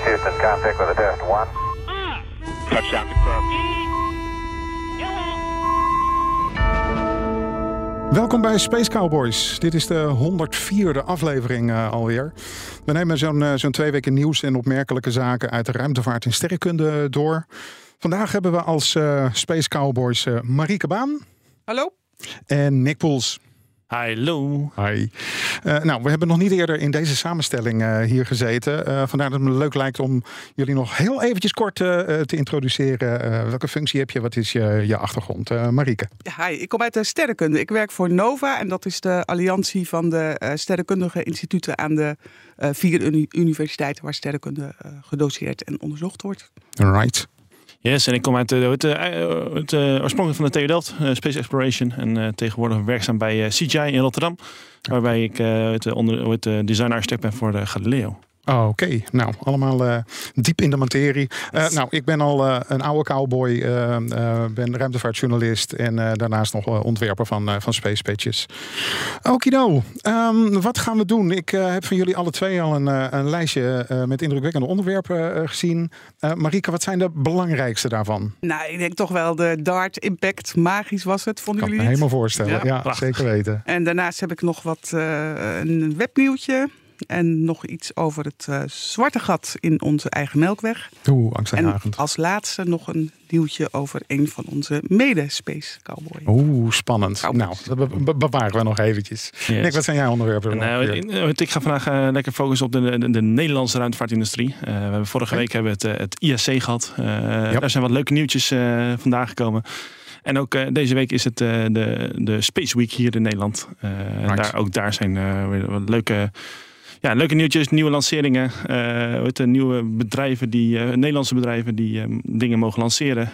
is Houston, contact with a test one. Touchdown confirmed. Welkom bij Space Cowboys. Dit is de 104e aflevering uh, alweer. We nemen zo'n uh, zo'n twee weken nieuws en opmerkelijke zaken uit de ruimtevaart en sterrenkunde door. Vandaag hebben we als uh, Space Cowboys Marieke Baan. Hallo. En Nick Poels. Hallo. Hi. Uh, nou, we hebben nog niet eerder in deze samenstelling uh, hier gezeten. Uh, vandaar dat het me leuk lijkt om jullie nog heel eventjes kort te introduceren. welke functie heb je? Wat is je, je achtergrond? Marieke. Ja, hi. Ik kom uit de sterrenkunde. Ik werk voor NOVA en dat is de alliantie van de sterrenkundige instituten aan de vier uni universiteiten waar sterrenkunde gedoseerd en onderzocht wordt. Right. Yes, en ik kom uit het, het, het, oorspronkelijk van de TU Delft, Space Exploration. En tegenwoordig werkzaam bij CGI in Rotterdam. Waarbij ik het, onder, het design architect ben voor de Galileo. Oh, Oké, nou, allemaal uh, diep in de materie. Uh, nou, ik ben al uh, een oude cowboy, ben ruimtevaartjournalist en daarnaast nog ontwerper van, van Space Patches. Okido, um, wat gaan we doen? Ik heb van jullie alle twee al een, een lijstje met indrukwekkende onderwerpen gezien. Marike, wat zijn de belangrijkste daarvan? Nou, ik denk toch wel de Dart Impact. Magisch was het, vonden kan jullie me helemaal voorstellen, ja, ja zeker weten. En daarnaast heb ik nog wat een webnieuwtje. En nog iets over het uh, zwarte gat in onze eigen melkweg. Oeh, angstaanjagend. En als laatste nog een nieuwtje over een van onze mede-space cowboys. Oeh, spannend. Cowboys. Nou, dat be bewaren we nog eventjes. Yes. Nick, wat zijn jouw onderwerpen? Nou, ik ga vandaag uh, lekker focussen op de, de, de Nederlandse ruimtevaartindustrie. Uh, we hebben vorige week hebben we het, het ISC gehad. Yep. Daar zijn wat leuke nieuwtjes vandaag gekomen. En ook uh, deze week is het uh, de, de Space Week hier in Nederland. Uh, right. daar, ook daar zijn weer wat leuke ja, leuke nieuwtjes, nieuwe lanceringen. Uh, nieuwe bedrijven, die, uh, Nederlandse bedrijven die uh, dingen mogen lanceren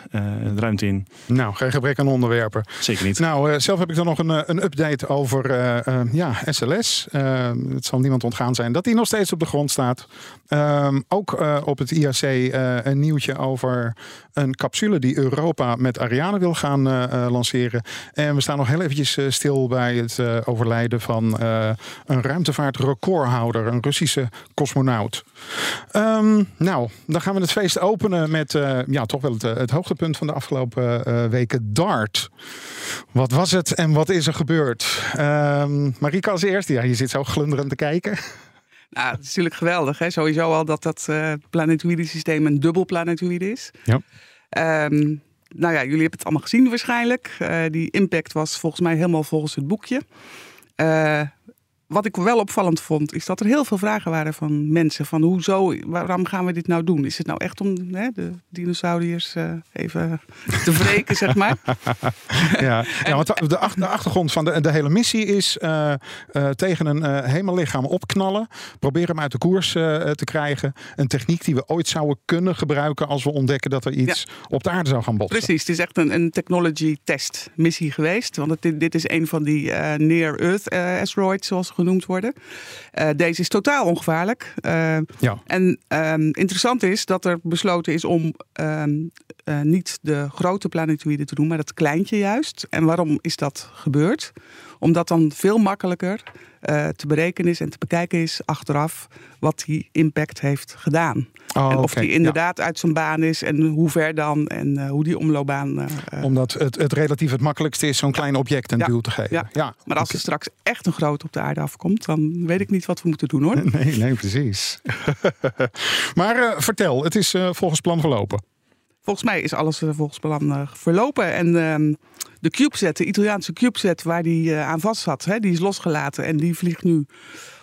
de ruimte in. Nou, geen gebrek aan onderwerpen. Zeker niet. Nou, zelf heb ik dan nog een, een update over ja, SLS. het zal niemand ontgaan zijn dat die nog steeds op de grond staat. Ehm, ook op het IAC een nieuwtje over een capsule die Europa met Ariane wil gaan lanceren. En we staan nog heel eventjes stil bij het overlijden van een ruimtevaartrecordhouder een Russische cosmonaut. Um, nou, dan gaan we het feest openen met uh, ja, toch wel het, het, hoogtepunt van de afgelopen uh, weken, DART. Wat was het en wat is er gebeurd? Um, Marika als eerste, ja, je zit zo glunderend te kijken. Nou, het is natuurlijk geweldig. Hè? Sowieso al dat dat uh, planetoïde systeem een dubbel planetoïde is. Ja. Um, nou ja, jullie hebben het allemaal gezien waarschijnlijk. Uh, die impact was volgens mij helemaal volgens het boekje. Uh, wat ik wel opvallend vond, is dat er heel veel vragen waren van mensen. Van hoezo, waarom gaan we dit nou doen? Is het nou echt om hè, de dinosauriërs uh, even te wreken, zeg maar? ja, ja, want de, de achtergrond van de, de hele missie is uh, uh, tegen een hemellichaam opknallen. Proberen hem uit de koers te krijgen. Een techniek die we ooit zouden kunnen gebruiken als we ontdekken dat er iets ja. op de aarde zou gaan botsen. Precies, het is echt een, een technology test missie geweest. Want het, dit is een van die near-Earth asteroids, zoals genoemd worden. Uh, deze is totaal ongevaarlijk. Uh, ja. En um, interessant is dat er besloten is om um, uh, niet de grote planetoïde te doen, maar het kleintje juist. En waarom is dat gebeurd? Omdat dan veel makkelijker uh, te berekenen is en te bekijken is achteraf wat die impact heeft gedaan. Oh, en of okay. die inderdaad ja. uit zijn baan is en hoe ver dan en uh, hoe die omloopbaan. Uh, Omdat het, het relatief het makkelijkste is zo'n klein object een ja. duw te geven. Ja. ja. Maar als okay. er straks echt een groot op de aarde afkomt, dan weet ik niet wat we moeten doen hoor. Nee, nee precies. maar vertel, het is volgens plan verlopen. Volgens mij is alles volgens plan verlopen. En uh, de CubeSat, de Italiaanse CubeSat waar die uh, aan vast zat, hè, die is losgelaten. En die vliegt nu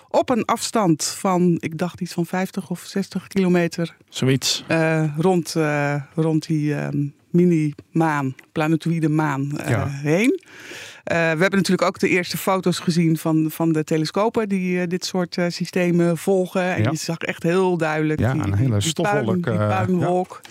op een afstand van, ik dacht iets van 50 of 60 kilometer. Zoiets. Uh, rond, uh, rond die mini-maan, planetoïde maan ja. heen. we hebben natuurlijk ook de eerste foto's gezien van, van de telescopen die dit soort systemen volgen. En ja. je zag echt heel duidelijk ja, die, een hele die, stofwolk, puin, die puinwolk.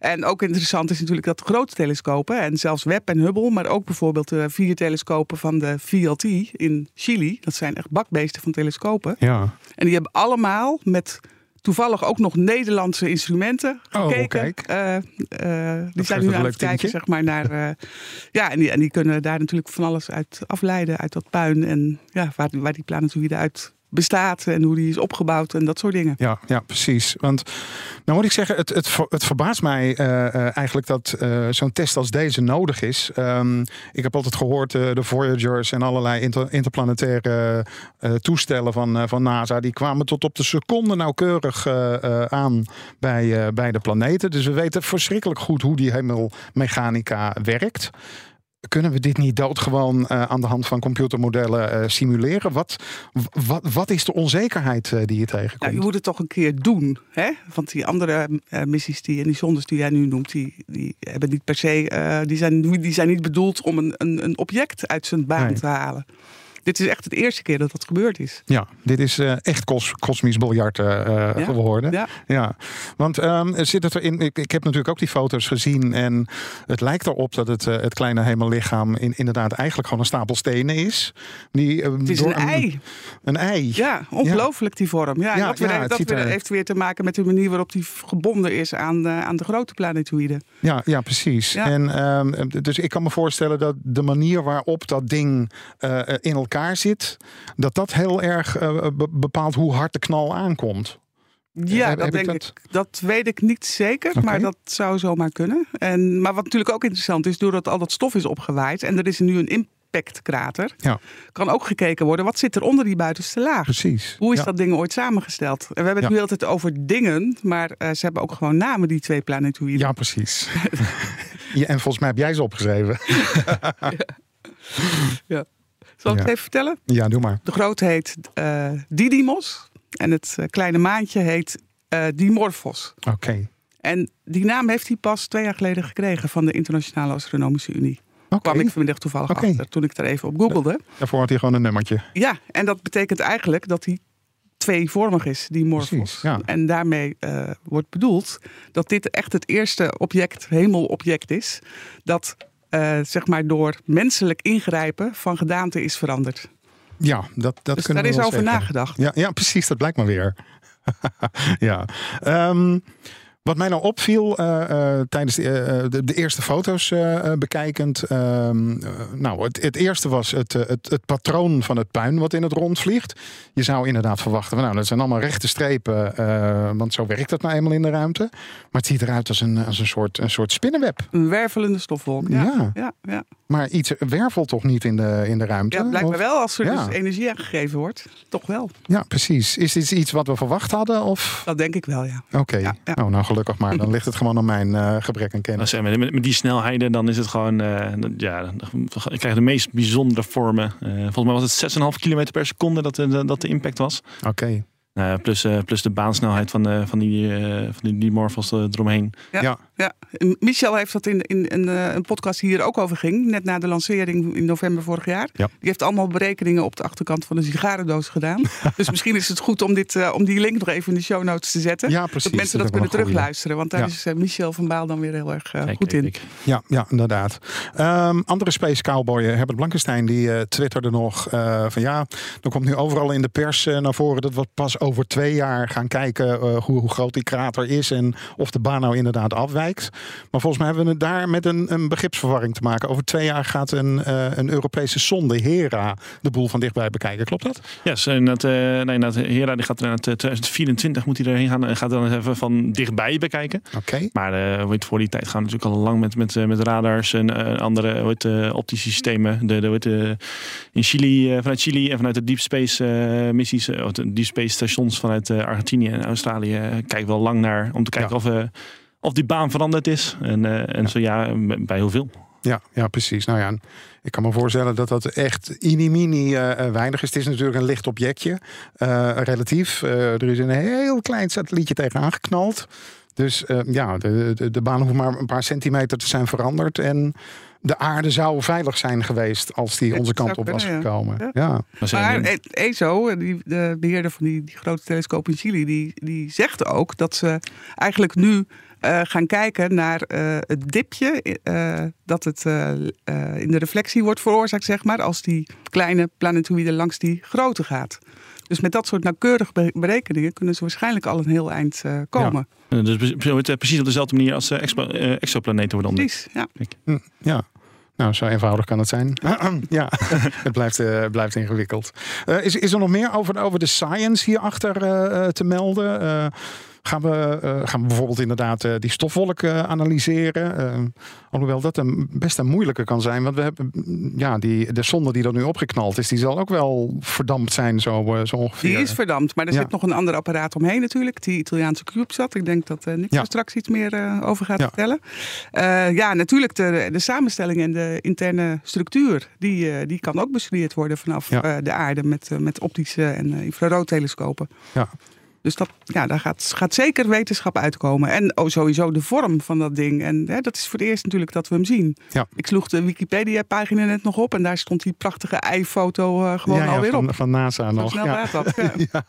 En ook interessant is natuurlijk dat grote telescopen, en zelfs Webb en Hubble, maar ook bijvoorbeeld de vier telescopen van de VLT in Chili, dat zijn echt bakbeesten van telescopen. Ja. En die hebben allemaal met toevallig ook nog Nederlandse instrumenten gekeken. Oh, kijk. Uh, uh, die zijn nu aan het kijken, zeg maar, naar. Uh, ja, en die, en die kunnen daar natuurlijk van alles uit afleiden, uit dat puin. En ja, waar, waar die planetoïden uit bestaat en hoe die is opgebouwd en dat soort dingen. Ja, ja, precies. Want nou moet ik zeggen, het, het, het verbaast mij eh, eh, eigenlijk dat eh, zo'n test als deze nodig is. Ehm, ik heb altijd gehoord eh, de Voyagers en allerlei inter- interplanetaire toestellen van, van NASA. Die kwamen tot op de seconde nauwkeurig aan bij, bij de planeten. Dus we weten verschrikkelijk goed hoe die hemelmechanica werkt. Kunnen we dit niet doodgewoon eh, aan de hand van computermodellen eh, simuleren? Wat, wat, wat is de onzekerheid eh, die je tegenkomt? Nou, je moet het toch een keer doen. Hè? Want die andere missies die, en die zondes die jij nu noemt, die, die hebben niet per se. die, zijn, die zijn niet bedoeld om een, een, een object uit zijn baan Nee. te halen. Dit is echt het eerste keer dat dat gebeurd is. Ja, dit is eh, echt kos, kosmisch biljart eh, Ja, geworden. Ja, Ja, want ehm, er zit het erin. Ik, ik heb natuurlijk ook die foto's gezien. En het lijkt erop dat het, het kleine hemellichaam in, inderdaad eigenlijk gewoon een stapel stenen is. Die, ehm, het is door een ei. Een ei. Ja, ongelooflijk die vorm. Ja, en dat, weer, weer er- heeft weer te maken met de manier waarop die gebonden is aan de, aan de grote planetoïden. Ja, ja precies. Ja. En, ehm, dus ik kan me voorstellen dat de manier waarop dat ding in elkaar zit, dat dat heel erg eh, be- bepaalt hoe hard de knal aankomt. Ja, heb- dat heb ik denk dat- ik. Dat weet ik niet zeker, maar dat zou zomaar kunnen. En, maar wat natuurlijk ook interessant is, doordat al dat stof is opgewaaid en er is nu een impactkrater, Ja. kan ook gekeken worden wat zit er onder die buitenste laag. Precies. Hoe is Ja. dat ding ooit samengesteld? En we hebben het Ja. nu altijd over dingen, maar eh, ze hebben ook gewoon namen, die twee planetoïden. Ja, precies. ja, en volgens mij heb jij ze opgeschreven. Zal ik Ja. het even vertellen? Ja, doe maar. De grote heet eh, Didymos en het eh, kleine maantje heet eh, Dimorphos. Oké. En die naam heeft hij pas twee jaar geleden gekregen van de Internationale Astronomische Unie. Oké. kwam ik vanmiddag toevallig Oké. achter toen ik er even op googelde. Daarvoor had hij gewoon een nummertje. Ja, en dat betekent eigenlijk dat hij tweevormig is, die. Precies, ja. En daarmee wordt bedoeld dat dit echt het eerste object, hemelobject is, dat eh, zeg maar door menselijk ingrijpen van gedaante is veranderd. Ja, dat, dat dus kunnen daar we is over zeggen. nagedacht. Ja, ja, precies. Dat blijkt maar weer. ja. Ehm, wat mij nou opviel eh, eh, tijdens de, eh, de, de eerste foto's bekijkend. ehm, eh, nou, het, het eerste was het, het, het patroon van het puin wat in het rond vliegt. Je zou inderdaad verwachten, van, nou, dat zijn allemaal rechte strepen. want zo werkt het nou eenmaal in de ruimte. Maar het ziet eruit als een, als een, soort, een soort spinnenweb. Een wervelende stofwolk. Ja, Ja. ja. ja, Maar iets wervelt toch niet in de, in de ruimte? Ja, blijkbaar wel als er Ja. dus energie aangegeven wordt. Toch wel. Ja, precies. Is dit iets wat we verwacht hadden? Of? Dat denk ik wel, ja. Oké. Nou, nou gelukkig maar. Dan ligt het gewoon aan mijn eh, gebrek aan kennis. met, met- met die snelheden, dan is het gewoon. eh, dat- ja, dan krijg de meest bijzondere vormen. Eh, volgens mij was het 6,5 km per seconde dat de, dat de impact was. Oké. Plus, eh, plus de baansnelheid van, de, van die, eh van die, die morphos eh, eromheen. Ja. Ja. Ja, Michel heeft dat in, in, een, eh, een podcast hier ook over ging. Net na de lancering in november vorig jaar. Ja. Die heeft allemaal berekeningen op de achterkant van een sigarendoos gedaan. dus misschien is het goed om, dit, eh, om die link nog even in de show notes te zetten. Ja, precies. dat mensen Dat kunnen terugluisteren. Want daar Ja. is eh, Michel van Baal dan weer heel erg Kijk, goed in. kijk. Ja, ja, inderdaad. Ehm, andere space cowboy, Herbert Blankenstein, die twitterde nog van ja, er komt nu overal in de pers naar voren dat we pas over twee jaar gaan kijken hoe, hoe groot die krater is en of de baan nou inderdaad afwijkt. Maar volgens mij hebben we het daar met een, een begripsverwarring te maken. Over twee jaar gaat een, eh, een Europese sonde, Hera, de boel van dichtbij bekijken. Klopt dat? Ja, yes, inderdaad, eh nee, inderdaad, Hera die gaat er naar 2024 moet hij erheen gaan en gaat dan even van dichtbij bekijken. Oké. Maar eh, hoe heet, voor die tijd gaan we natuurlijk al lang met, met, eh, met radars en eh, andere eh, optische systemen. De, de, eh, in Chili, eh, vanuit Chili en vanuit de Deep Space eh, missies, eh, of de Deep Space stations vanuit eh, Argentinië en Australië, eh, kijken we al lang naar om te kijken Ja. of, eh, of die baan veranderd is. En, eh, en zo ja, bij hoeveel. Ja, ja, precies. Nou ja, ik kan me voorstellen dat dat echt inimini eh eh, weinig is. Het is natuurlijk een licht objectje, eh, relatief. Eh, er is een heel klein satellietje tegenaan geknald. Dus eh, ja, de, de, de baan hoeft maar een paar centimeter te zijn veranderd. En de aarde zou veilig zijn geweest als die onze kant op was gekomen. Ja. Maar ESO, die, de beheerder van die, die grote telescoop in Chili, die, die zegt ook dat ze eigenlijk nu eh, gaan kijken naar eh, het dipje eh, dat het eh, eh, in de reflectie wordt veroorzaakt, zeg maar, als die kleine planetoïde langs die grote gaat. Dus met dat soort nauwkeurige be- berekeningen kunnen ze waarschijnlijk al een heel eind eh, komen. dus pre- pre- precies op dezelfde manier als expo- exoplaneten worden ontdekt. Precies, ja. Hm, ja. Nou, zo eenvoudig kan het zijn. ja, het blijft, uh, blijft ingewikkeld. Uh, is, is er nog meer over, over de science hierachter uh, te melden? Gaan we, uh, gaan we bijvoorbeeld inderdaad uh, die stofwolk uh, analyseren? alhoewel dat een, best een moeilijke kan zijn. Want we hebben ja, die, de zonde die er nu opgeknald is, die zal ook wel verdampt zijn, zo, zo ongeveer. Die is verdampt, maar er ja. zit nog een ander apparaat omheen natuurlijk. Die Italiaanse CubeSat. Ik denk dat Nick ja. straks iets meer over gaat ja. vertellen. ja, natuurlijk de, de samenstelling en de interne structuur. Die, die kan ook bestudeerd worden vanaf de aarde met, met optische en infraroodtelescopen. Ja. Dus dat, ja, daar gaat, gaat zeker wetenschap uitkomen. En oh, sowieso de vorm van dat ding. En hè, dat is voor het eerst natuurlijk dat we hem zien. Ja. Ik sloeg de Wikipedia-pagina net nog op. En daar stond die prachtige ei-foto uh, gewoon ja, ja, alweer van, op. Van NASA Zo nog. snel ja. dat. Ja.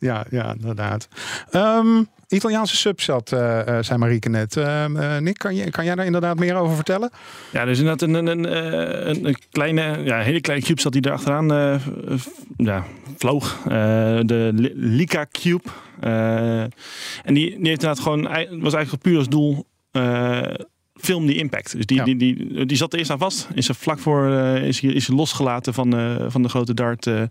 ja, ja, inderdaad. Um, Italiaanse subsat, uh, uh, zei Marieke net. Uh, Nick, kan, je, kan jij daar inderdaad meer over vertellen? Ja, er is inderdaad een, een, een, een kleine, ja, hele kleine CubeSat die er achteraan ja, vloog. de Lika Cube. en die, die heeft inderdaad gewoon, was eigenlijk puur als doel film die impact. Dus die, Ja. die, die, die zat er eerst aan vast. Is er vlak voor eh, is, is losgelaten van, eh, van de grote Dart eh,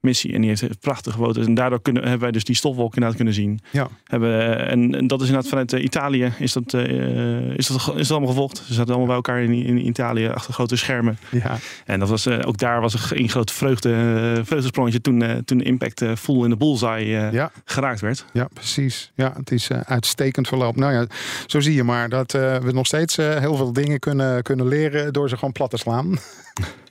missie. En die heeft prachtig gewoten. En daardoor kunnen, hebben wij dus die stofwolk inderdaad kunnen zien. Ja. Hebben, eh, en, en dat is inderdaad vanuit eh, Italië is dat, eh, is, dat, is dat allemaal gevolgd. Ze zaten allemaal bij elkaar in, in Italië achter grote schermen. Ja, En dat was, ook daar was een groot vreugde, vreugdesprongetje toen, toen de impact full in de bullseye ja, geraakt werd. ja, precies. Ja, het is uitstekend verloop. Nou ja, zo zie je maar dat we nog steeds heel veel dingen kunnen, kunnen leren door ze gewoon plat te slaan.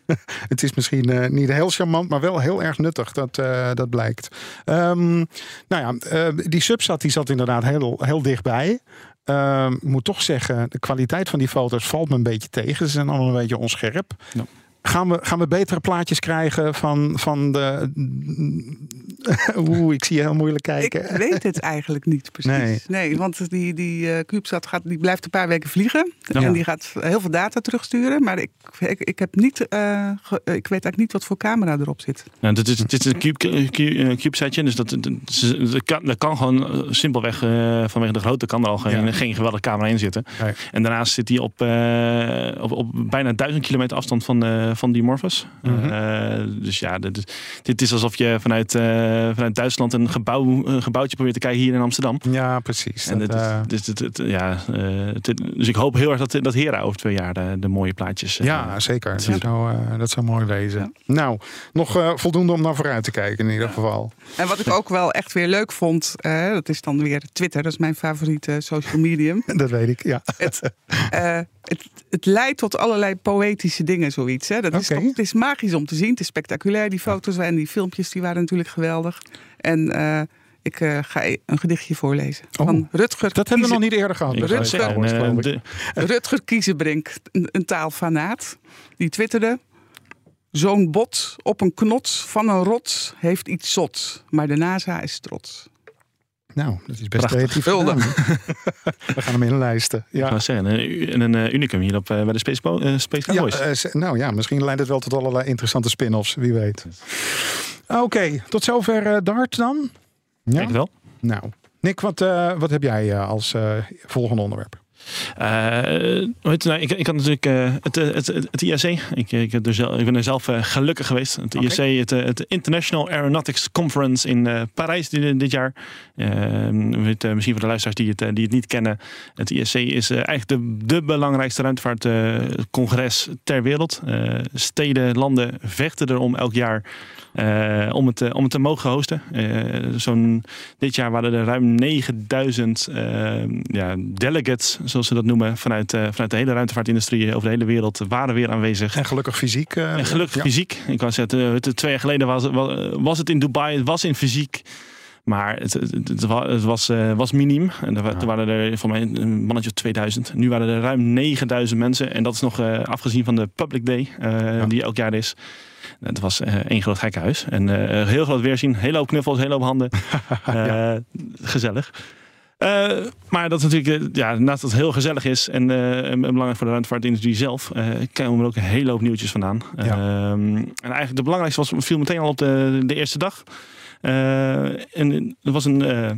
het is misschien eh, niet heel charmant, maar wel heel erg nuttig. Dat, eh, dat blijkt. Ehm, nou ja, eh, die subsat die zat inderdaad heel, heel dichtbij. Ehm, ik moet toch zeggen, de kwaliteit van die foto's valt me een beetje tegen. Ze zijn allemaal een beetje onscherp. Ja. Gaan we, gaan we betere plaatjes krijgen van, van de. Oeh, ik zie je heel moeilijk kijken. Ik weet het eigenlijk niet precies. Nee. Nee, want die, die eh, CubeSat gaat, die blijft een paar weken vliegen. Ja. En die gaat heel veel data terugsturen. Maar ik, ik, ik, heb niet, eh, ge- ik weet eigenlijk niet wat voor camera erop zit. Nou, dit is, dit is een cube, cube, eh, CubeSatje, dus dat, dat, kan, dat kan gewoon eh, simpelweg eh, vanwege de grootte kan er al geen, Ja. geen geweldige camera in zitten. Nee. En daarnaast zit hij op, eh, op, op bijna duizend kilometer afstand van, eh van Dimorphos. Mhm. Eh, dus ja, dit, is- dit is alsof je vanuit, eh, vanuit Duitsland een, gebouw, een gebouwtje probeert te kijken hier in Amsterdam. Ja, precies. En Dat, dit, is- eh, dus, dit- dit- ja, eh, dus ik hoop heel erg dat, dat Hera over twee jaar de, de mooie plaatjes... eh, ja, zeker. Dat zou, eh, dat zou mooi wezen. Ja. Nou, nog eh, voldoende om naar vooruit te kijken in ieder geval. En wat ik ook wel echt weer leuk vond, eh, dat is dan weer Twitter. Dat is mijn favoriete social medium. Dat weet ik, ja. het, eh, het, het leidt tot allerlei poëtische dingen, zoiets. Hè? Dat is Oké. toch, het is magisch om te zien. Het is spectaculair. Die foto's en die filmpjes die waren natuurlijk geweldig. En eh, ik eh, ga een gedichtje voorlezen. Oh, van Rutger, Dat hebben we nog niet eerder gehad. Zeggen, Wars, eh, de- Rutger Kiezenbrink, een, een taalfanaat. Die twitterde... Zo'n bot op een knots van een rots heeft iets zot. Maar de NASA is trots. Nou, dat is best Prachtig. creatief. We gaan hem inlijsten. Ik Ja. wou zeggen, een, een, een unicum hier op, eh, bij de Space, Bo- eh, Space Ja, Cowboys. eh, z- nou ja, misschien leidt het wel tot allerlei interessante spin-offs, wie weet. Oké, tot zover eh, Dart dan. Ik Ja? denk wel. Nou, Nick, wat, eh, wat heb jij eh, als eh, volgende onderwerp? Eh, het nou, ik, ik had natuurlijk eh, het, eh, het, het, het IAC. Ik, ik, heb er zelf, ik ben er zelf gelukkig geweest. Het. IAC, het, eh, het International Aeronautics Conference in Parijs dit, dit jaar. Weet, misschien voor de luisteraars die het, die het niet kennen. Het IAC is eh, eigenlijk de, de belangrijkste ruimtevaartcongres ter wereld. Steden, landen vechten erom elk jaar. Eh, om, het, eh, om het te mogen hosten. Eh, zo'n, dit jaar waren er ruim 9000 eh, ja, delegates, zoals ze dat noemen, vanuit, vanuit de hele ruimtevaartindustrie over de hele wereld waren weer aanwezig. En gelukkig fysiek. En gelukkig ja. fysiek. Ik eh, het- twee jaar geleden was, was, het in Dubai, het was in fysiek. Maar het, het, het wa- het was, eh, was miniem. En er, Ja. waren er voor mij een mannetje of 2000. Nu waren er ruim 9000 mensen. En dat is nog afgezien van de Public Day, die elk jaar is. Het was eh, één groot gekkenhuis. En eh, heel groot weerzien. Hele hoop knuffels, hele hoop handen. Eh, Gezellig. Eh, maar dat is natuurlijk, eh, ja, naast dat het heel gezellig is en eh, en belangrijk voor de ruimtevaartindustrie zelf, eh komen er ook een hele hoop nieuwtjes vandaan. Ja. Ehm, en eigenlijk de belangrijkste was, viel meteen al op de, de eerste dag. Eh, en er was een, eh,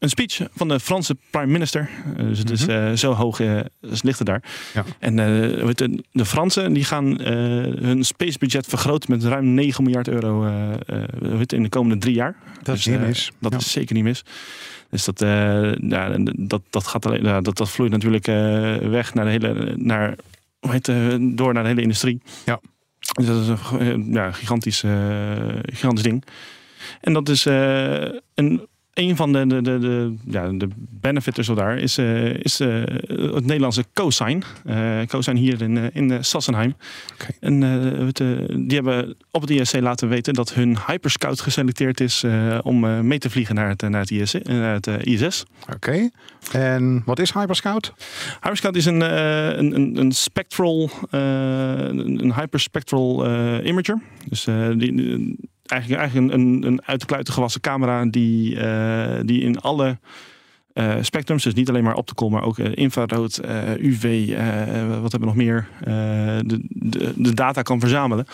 een speech van de Franse prime minister. Uh, dus het is uh, zo hoog uh, ligt het daar. Ja. En de, de Fransen die gaan hun spacebudget vergroten met ruim 9 miljard euro in de komende drie jaar. Dat is niet mis. Dat Ja. is zeker niet mis. Dus dat, ja, dat, dat, gaat alleen, dat, dat vloeit natuurlijk weg naar de hele, naar, hoe heet, door naar de hele industrie. Ja. Dus dat is een ja, gigantisch, gigantisch ding. En dat is een een van de, de, de, de, ja, de benefiters daar is, uh, is uh, het Nederlandse CoSign. Uh, CoSign hier in, in Sassenheim. Okay. En het, die hebben op het ISC laten weten dat hun Hyperscout geselecteerd is om mee te vliegen naar het, naar het, ISC, naar het ISS. Oké. Okay. En wat is Hyperscout? Hyperscout is een, een, een, een spectral, een hyperspectral imager. Dus die eigenlijk, eigenlijk een, een uit de kluiten gewassen camera die, uh, die in alle uh, spectrums, dus niet alleen maar optical, maar ook uh, infrarood, UV, wat hebben we nog meer, de, de, de, data kan verzamelen.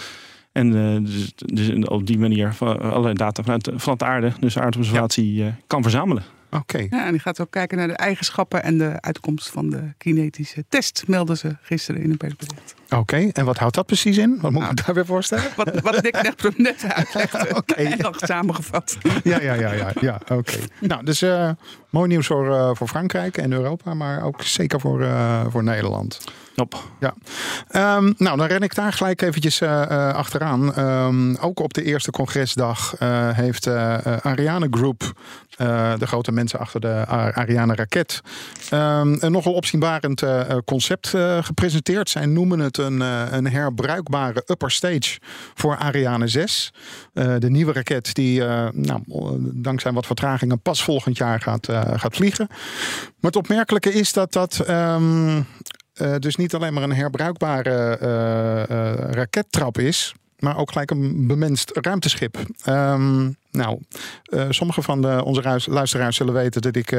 En dus, dus, op die manier allerlei data vanuit, vanuit de aarde, dus aardobservatie, ja. kan verzamelen. Oké. Okay. Ja, en die gaat ook kijken naar de eigenschappen en de uitkomst van de kinetische test, melden ze gisteren in een persbericht. Oké, okay. en wat houdt dat precies in? Wat moet nou, ik daar weer voorstellen? Wat, wat Dick net, net uitlegde. Oké. Okay. Samengevat. Ja, ja, ja, ja. ja Oké. Nou, dus uh, mooi nieuws voor, uh, voor Frankrijk en Europa, maar ook zeker voor, uh, voor Nederland. Top. Ja. Um, nou, dan ren ik daar gelijk eventjes uh, uh, achteraan. Um, ook op de eerste congresdag uh, heeft Ariane Group, de grote mensen achter de Ariane raket, um, een nogal opzienbarend concept gepresenteerd. Zij noemen het een, een herbruikbare upper stage voor Ariane 6. de nieuwe raket die, nou, dankzij wat vertragingen, pas volgend jaar gaat, gaat vliegen. Maar het opmerkelijke is dat dat uh, dus niet alleen maar een herbruikbare uh, uh, rakettrap is, maar ook gelijk een bemenst ruimteschip. Um, nou, sommige van de, onze luisteraars zullen weten dat ik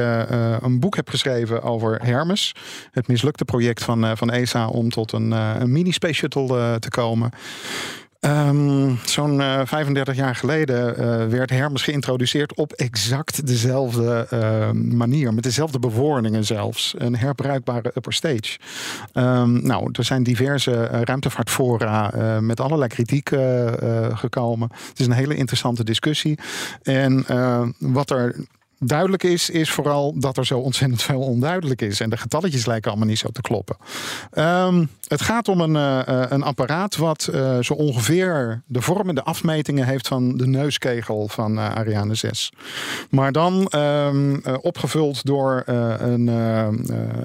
een boek heb geschreven over Hermes. Het mislukte project van, van ESA om tot een, een mini-space shuttle te komen. Um, Zo'n uh, 35 jaar geleden uh, werd Hermes geïntroduceerd op exact dezelfde uh, manier. Met dezelfde bewoordingen zelfs. Een herbruikbare upper stage. Um, nou, er zijn diverse ruimtevaartfora met allerlei kritiek gekomen. Het is een hele interessante discussie. En wat er duidelijk is, is vooral dat er zo ontzettend veel onduidelijk is. En de getalletjes lijken allemaal niet zo te kloppen. Um, het gaat om een, uh, een apparaat wat uh, zo ongeveer de vorm en de afmetingen heeft van de neuskegel van uh, Ariane 6. Maar dan um, opgevuld door een,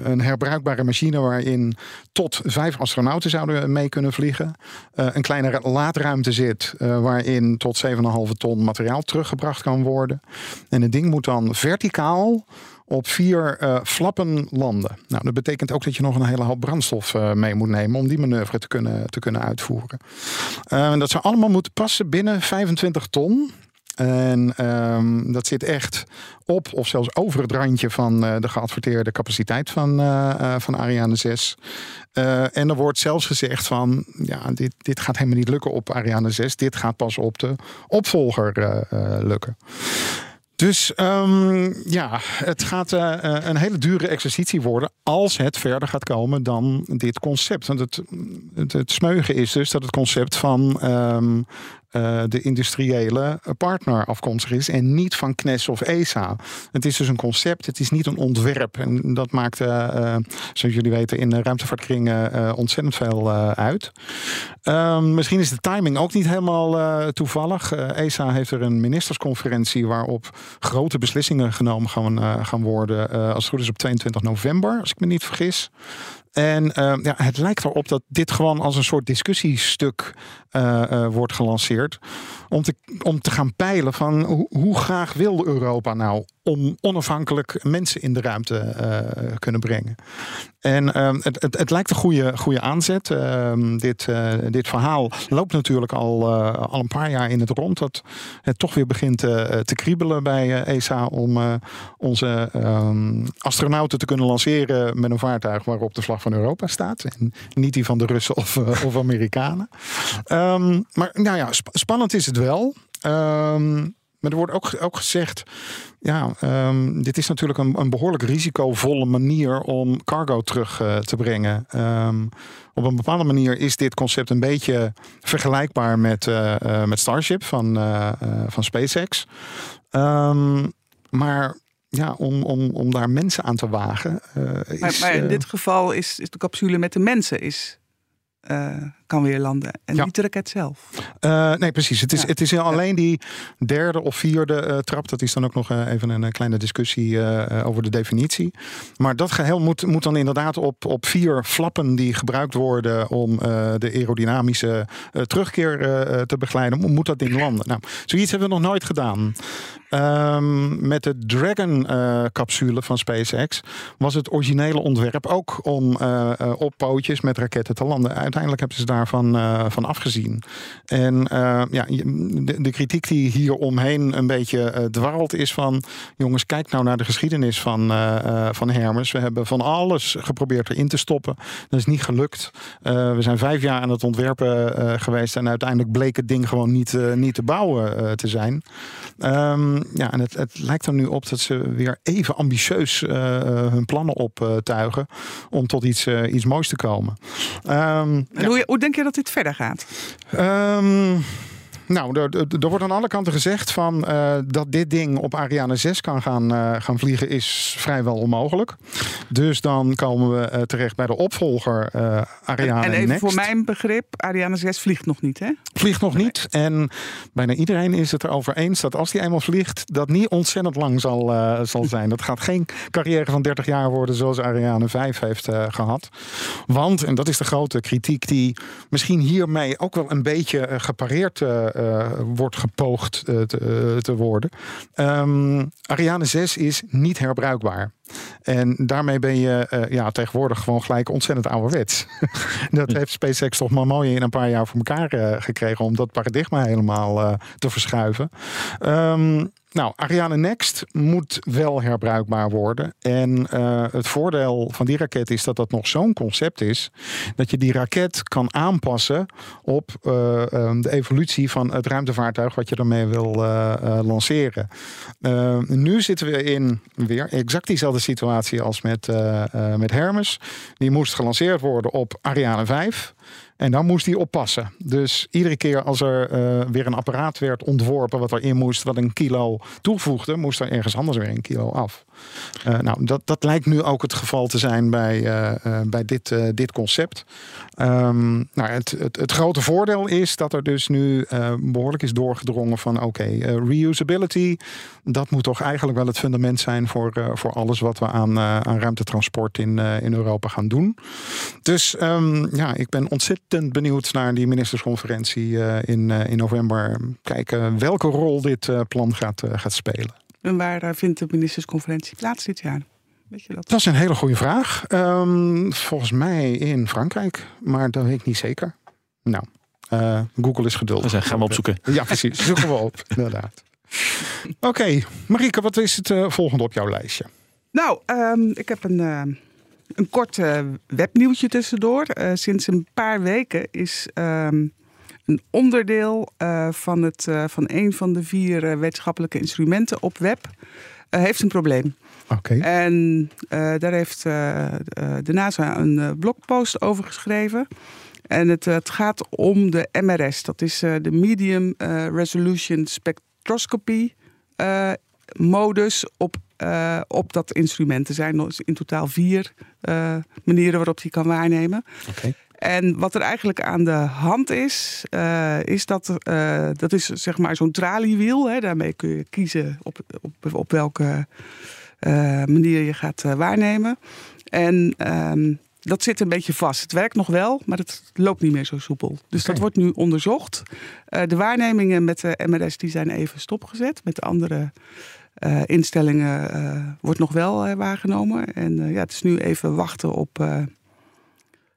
een herbruikbare machine waarin tot vijf astronauten zouden mee kunnen vliegen. een kleine laadruimte zit waarin tot 7,5 ton materiaal teruggebracht kan worden. En het ding moet dan verticaal op vier uh, flappen landen. Nou, dat betekent ook dat je nog een hele hoop brandstof mee moet nemen om die manoeuvre te kunnen, te kunnen uitvoeren. Uh, dat zou allemaal moeten passen binnen 25 ton. En um, dat zit echt op of zelfs over het randje van uh, de geadverteerde capaciteit van, uh, uh, van Ariane 6. en er wordt zelfs gezegd van, ja, dit, dit gaat helemaal niet lukken op Ariane 6. Dit gaat pas op de opvolger lukken. Dus um, ja, het gaat een hele dure exercitie worden als het verder gaat komen dan dit concept. Want het, het, smeugen is dus dat het concept van um, uh, de industriële partner afkomstig is en niet van CNES of ESA. Het is dus een concept, het is niet een ontwerp. En dat maakt, uh, zoals jullie weten, in de ruimtevaartkringen ontzettend veel uit. Um, misschien is de timing ook niet helemaal toevallig. ESA heeft er een ministersconferentie waarop grote beslissingen genomen gaan, gaan worden. als het goed is op 22 november, als ik me niet vergis. En uh, ja, het lijkt erop dat dit gewoon als een soort discussiestuk uh, uh, wordt gelanceerd. Om te, om te gaan peilen van hoe, graag wil Europa nou om onafhankelijk mensen in de ruimte uh, kunnen brengen. En uh, het, het, het, lijkt een goede, goede aanzet. Uh, dit, dit verhaal loopt natuurlijk al, al een paar jaar in het rond. Dat het toch weer begint te kriebelen bij ESA om onze ehm, astronauten te kunnen lanceren met een vaartuig waarop de vlag van Europa staat. En niet die van de Russen of, of Amerikanen. Maar nou ja, sp spannend is het wel. Um, Maar er wordt ook, ook gezegd, ja, ehm, dit is natuurlijk een, een behoorlijk risicovolle manier om cargo terug eh, te brengen. Ehm, op een bepaalde manier is dit concept een beetje vergelijkbaar met, eh, eh, met Starship van, van SpaceX. Ehm, maar ja, om, om, om daar mensen aan te wagen. Maar, is, maar in dit geval is, is de capsule met de mensen is, kan weer landen. En Ja. niet de raket zelf. Eh, nee, precies. Het is, Ja. het is alleen die derde of vierde eh, trap. Dat is dan ook nog eh, even een kleine discussie over de definitie. Maar dat geheel moet, moet dan inderdaad op, op vier flappen die gebruikt worden om de aerodynamische terugkeer te begeleiden. Mo- Moet dat ding landen? Nou, zoiets hebben we nog nooit gedaan. Ehm, met de Dragon-capsule van SpaceX was het originele ontwerp ook om op pootjes met raketten te landen. Uiteindelijk hebben ze daarvan eh, van afgezien. En eh, ja, de, de kritiek die hier omheen een beetje eh, dwarrelt is van... jongens, kijk nou naar de geschiedenis van, van Hermes. We hebben van alles geprobeerd erin te stoppen. Dat is niet gelukt. We zijn vijf jaar aan het ontwerpen geweest... en uiteindelijk bleek het ding gewoon niet, niet te bouwen te zijn. Ehm, ja, en het, het lijkt er nu op dat ze weer even ambitieus hun plannen optuigen... om tot iets, iets moois te komen. En hoe, hoe denk je dat dit verder gaat? Ehm, nou, er, wordt aan alle kanten gezegd van eh, dat dit ding op Ariane 6 kan gaan, eh, gaan vliegen is vrijwel onmogelijk. Dus dan komen we eh, terecht bij de opvolger Ariane en even Next. voor mijn begrip, Ariane 6 vliegt nog niet, hè? Vliegt nog niet. En bijna iedereen is het erover eens dat als die eenmaal vliegt, dat niet ontzettend lang zal, zal zijn. Dat gaat geen carrière van 30 jaar worden zoals Ariane 5 heeft eh, gehad. Want, en dat is de grote kritiek die misschien hiermee ook wel een beetje gepareerd wordt gepoogd eh, te, eh, te worden. Ehm, Ariane 6 is niet herbruikbaar. En daarmee ben je eh, ja, tegenwoordig gewoon gelijk ontzettend ouderwets. dat heeft SpaceX toch maar mooi in een paar jaar voor elkaar eh, gekregen om dat paradigma helemaal eh, te verschuiven. Ehm, nou, Ariane Next moet wel herbruikbaar worden. En eh, het voordeel van die raket is dat dat nog zo'n concept is. Dat je die raket kan aanpassen op eh, ehm, de evolutie van het ruimtevaartuig wat je ermee wil eh, lanceren. Nu zitten we in weer exact diezelfde situatie als met, met Hermes. Die moest gelanceerd worden op Ariane 5. En dan moest die oppassen. Dus iedere keer als er eh, weer een apparaat werd ontworpen wat erin moest, wat een kilo toevoegde, moest er ergens anders weer een kilo af. Eh, nou, dat, dat lijkt nu ook het geval te zijn bij, eh, bij dit, dit concept. Ehm, nou, het, het, het grote voordeel is dat er dus nu eh, behoorlijk is doorgedrongen van oké, reusability, dat moet toch eigenlijk wel het fundament zijn voor, voor alles wat we aan, aan ruimtetransport in, in Europa gaan doen. Dus ehm, ja, ik ben ontzettend benieuwd naar die ministersconferentie eh, in, eh, in november. Kijken welke rol dit eh, plan gaat, eh, gaat spelen. En waar vindt de ministersconferentie plaats dit jaar? Weet je dat? Dat is een hele goede vraag. Ehm, volgens mij in Frankrijk, maar dat weet ik niet zeker. Nou, eh, Google is geduldig. We zijn gaan we opzoeken. Ja, precies. Zoeken we op, inderdaad. Oké, Marieke, wat is het volgende op jouw lijstje? Nou, ehm, ik heb een, een kort eh, webnieuwtje tussendoor. Eh, sinds een paar weken is ehm, een onderdeel eh, van, het, van een van de vier wetenschappelijke instrumenten op web heeft een probleem. Oké. En daar heeft de NASA een blogpost over geschreven. En het, het gaat om de MRS. Dat is de Medium Resolution Spectroscopy modus op, eh, op dat instrument. Er zijn in totaal vier eh, manieren waarop die kan waarnemen. Oké. En wat er eigenlijk aan de hand is, eh, is dat dat is zeg maar zo'n traliewiel. Hè. Daarmee kun je kiezen op, op, op welke manier je gaat waarnemen. En ehm, dat zit een beetje vast. Het werkt nog wel, maar het loopt niet meer zo soepel. Dus dat wordt nu onderzocht. De waarnemingen met de MRS die zijn even stopgezet. Met de andere eh, instellingen eh, wordt nog wel eh, waargenomen. En ja, het is nu even wachten op,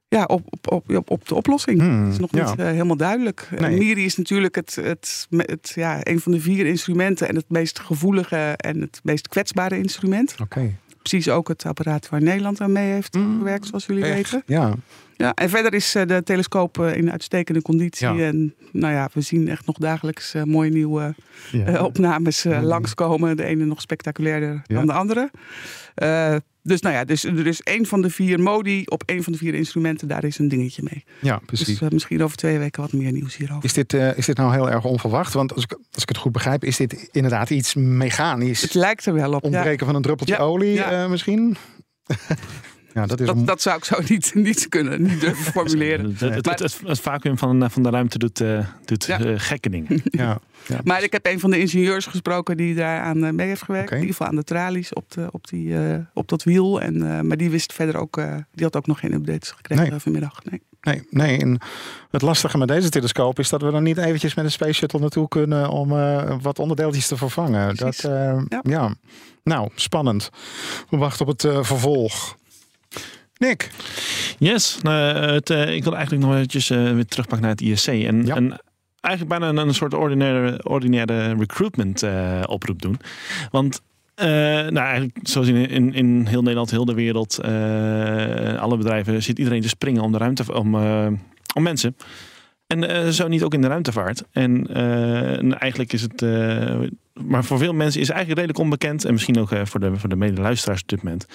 ja, op, op, op, op, de oplossing. Hmm, Het is nog ja. niet helemaal duidelijk. Nee. MIRI is natuurlijk het, het, het, ja, een van de vier instrumenten en het meest gevoelige en het meest kwetsbare instrument. Oké. Precies ook het apparaat waar Nederland aan mee heeft Mm. gewerkt, zoals jullie Echt? weten. Ja, Ja, en verder is eh, de telescoop eh, in uitstekende conditie. Ja. En nou ja, we zien echt nog dagelijks eh, mooie nieuwe ja. opnames Ja. langskomen. De ene nog spectaculairder Ja. dan de andere. Dus nou ja, dus, er is één van de vier modi op één van de vier instrumenten. Daar is een dingetje mee. ja, precies. Dus misschien over twee weken wat meer nieuws hierover. Is dit, eh, is dit nou heel erg onverwacht? Want als ik, als ik het goed begrijp, is dit inderdaad iets mechanisch. Het lijkt er wel op. Ja. Ontbreken van een druppeltje Ja, olie ja. eh, misschien? ja, dat is een- Dat, dat zou ik zo niet, niet kunnen, niet durven formuleren. Het, het, Maar- het, het, het vacuüm van, van de ruimte doet, eh, doet Ja. eh, gekke dingen. ja, ja. Maar ik heb een van de ingenieurs gesproken die daar aan eh, mee heeft gewerkt. In ieder geval aan de tralies op, de, op, die, eh, op dat wiel. En, eh, maar die wist verder ook, eh, die had ook nog geen updates gekregen Nee. vanmiddag. Nee. Nee, nee, en het lastige met deze telescoop is dat we er niet eventjes met een space shuttle naartoe kunnen om eh, wat onderdeeltjes te vervangen. Precies. Dat, eh, ja. Ja. nou, spannend. We wachten op het eh, vervolg. Nick, Yes, nou, het, eh, ik wil eigenlijk nog eventjes eh, weer terugpakken naar het ISC. En, Ja. en eigenlijk bijna een, een soort ordinaire, ordinaire recruitment eh, oproep doen. Want eh, nou, eigenlijk zoals in, in, in heel Nederland, heel de wereld, eh, alle bedrijven, zit iedereen te springen om de ruimte, om, eh, om mensen. En eh, zo niet ook in de ruimtevaart. En, eh, en eigenlijk is het, eh, maar voor veel mensen is het eigenlijk redelijk onbekend, en misschien ook eh, voor de, voor de mede-luisteraars op dit moment,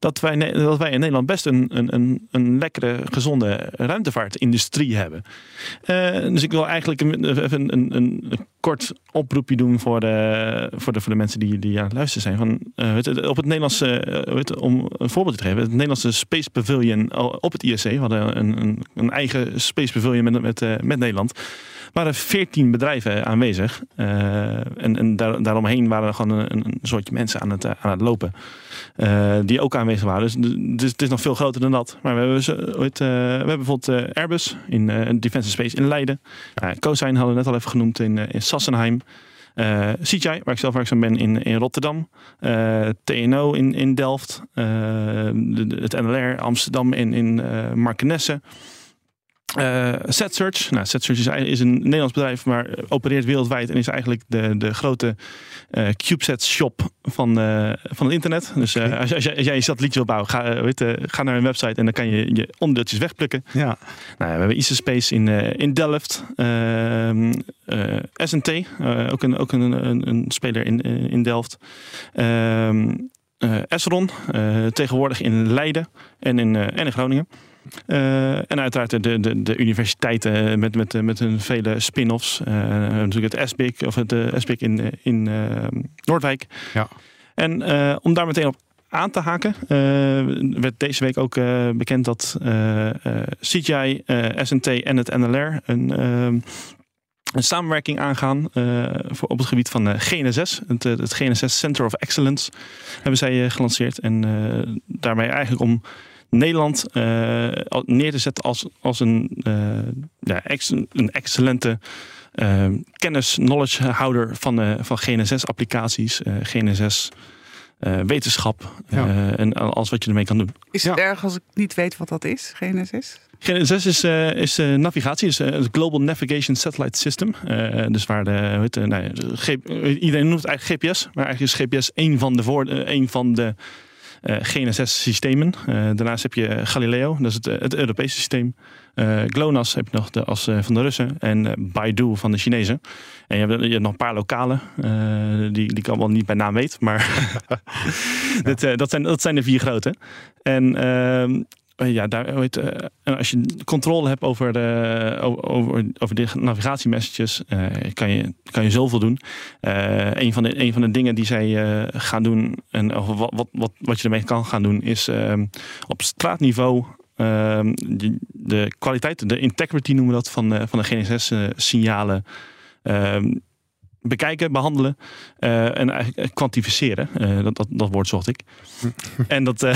dat wij, dat wij in Nederland best een, een, een, een lekkere, gezonde ruimtevaartindustrie hebben. Eh, dus ik wil eigenlijk een, een, een, een, kort oproepje doen voor de, voor de, voor de mensen die, die aan het luisteren zijn. Van, eh, op het Nederlandse, eh, om een voorbeeld te geven, het Nederlandse Space Pavilion op het ISC, we hadden een, een, een eigen Space Pavilion met, met, eh, met Nederland waren 14 bedrijven aanwezig. Eh, en en daar, daaromheen waren gewoon een, een soortje mensen aan het, eh, aan het lopen. eh, die ook aanwezig waren. Dus, dus het is nog veel groter dan dat. Maar we hebben, we hebben bijvoorbeeld Airbus in Defense Space in Leiden. Uh, Cosine hadden we net al even genoemd in, in Sassenheim. CGI, waar ik zelf werkzaam ben in, in Rotterdam. TNO in, in Delft. De- de- het NLR Amsterdam in, in Markenesse. Eh SetSearch. Nou, SetSearch is, is een Nederlands bedrijf, maar opereert wereldwijd en is eigenlijk de, de grote eh CubeSat shop van, eh, van het internet. Dus als, jij- als jij je satellietje wil bouwen, ga, weet, ga naar hun website en dan kan je je onderdeeltjes wegplukken. ja, Nou, we hebben ISA Space in, in Delft. Ehm eh, SNT, ook, een, ook een, een, een speler in, in Delft. Ehm eh, Esron, tegenwoordig in Leiden en in, en in Groningen. Eh, en uiteraard de, de, de universiteiten met, met, met hun vele spin-offs. Eh, natuurlijk het SBIC, of het uh, SBIC in, eh, in eh, Noordwijk. Ja. En eh, om daar meteen op aan te haken, eh, werd deze week ook eh, bekend dat eh, eh, CGI, eh, SNT en het NLR een, een samenwerking aangaan eh, voor, op het gebied van eh, GNSS. Het, eh, het GNSS Center of Excellence hebben zij eh, gelanceerd. En eh, daarmee eigenlijk om Nederland eh, neer te zetten als, als een, eh, ja, ex- een excellente eh, kennis, knowledge houder van, eh, van GNSS-applicaties, eh, GNSS. eh, wetenschap Ja. eh, en alles wat je ermee kan doen. Is Ja. het erg als ik niet weet wat dat is, GNSS? GNSS is, eh, is eh, navigatie, is eh, het Global Navigation Satellite System. Eh, dus waar de, hoe heet, het, nou iedereen noemt het eigenlijk GPS, maar eigenlijk is GPS één van de, voor, één van de GNSS-systemen. Eh, daarnaast heb je Galileo, dat is het, eh, het Europese systeem. Eh, GLONASS heb je nog de, als, eh, van de Russen en eh, Baidu van de Chinezen. En je hebt, je hebt nog een paar lokale, eh, die, die ik allemaal niet bij naam weet, maar dat, eh, dat, zijn, dat zijn de vier grote. En ehm, eh, ja, daar, hoe heet, eh, als je controle hebt over de, over, over de navigatiemessages, eh kan, je, kan je zoveel doen. Eh een, van de, een van de dingen die zij eh, gaan doen, en of wat, wat, wat, wat je ermee kan gaan doen, is ehm, op straatniveau ehm, de, de kwaliteit, de integrity noemen we dat, van, van de GNSS-signalen. ehm, bekijken, behandelen eh, en eigenlijk eh, kwantificeren. Eh, dat, dat, dat woord zocht ik. en dat,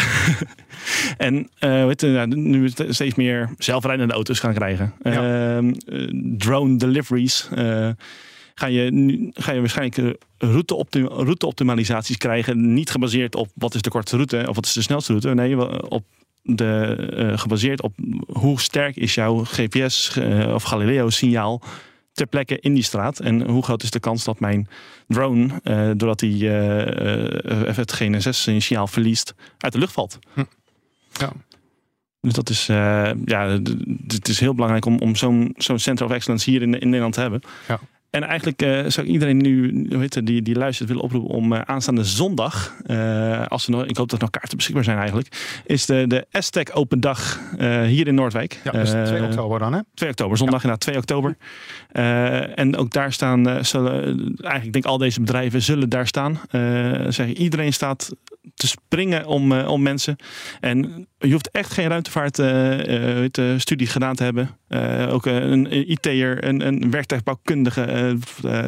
en weet je, nou, nu we steeds meer zelfrijdende auto's gaan krijgen. Ja. Ehm, eh, drone deliveries. ga, je nu, ga je waarschijnlijk route-optim- route-optimalisaties krijgen. Niet gebaseerd op wat is de kortste route of wat is de snelste route. Nee, op de, gebaseerd op hoe sterk is jouw GPS of Galileo signaal ter plekke in die straat. En hoe groot is de kans dat mijn drone, eh, doordat hij eh, het GNSS-signaal verliest, uit de lucht valt? Ja. Dus dat is, ja, het is heel belangrijk om, om zo'n zo'n Center of Excellence hier in, in Nederland te hebben. Ja. En eigenlijk eh, zou ik iedereen nu, het, die, die luistert, willen oproepen om eh, aanstaande zondag, eh, als er nog, ik hoop dat er nog kaarten beschikbaar zijn eigenlijk, is de, de Aztec Open Dag hier in Noordwijk. Ja, dus 2 Eh, oktober dan, hè? 2 oktober, zondag inderdaad 2 oktober. En ook daar staan, zullen, eigenlijk denk ik al deze bedrijven zullen daar staan. Zeg, iedereen staat te springen om, eh, om mensen. En je hoeft echt geen ruimtevaart eh, eh, studie gedaan te hebben. Eh, ook een, een IT'er, een, een werktuigbouwkundige,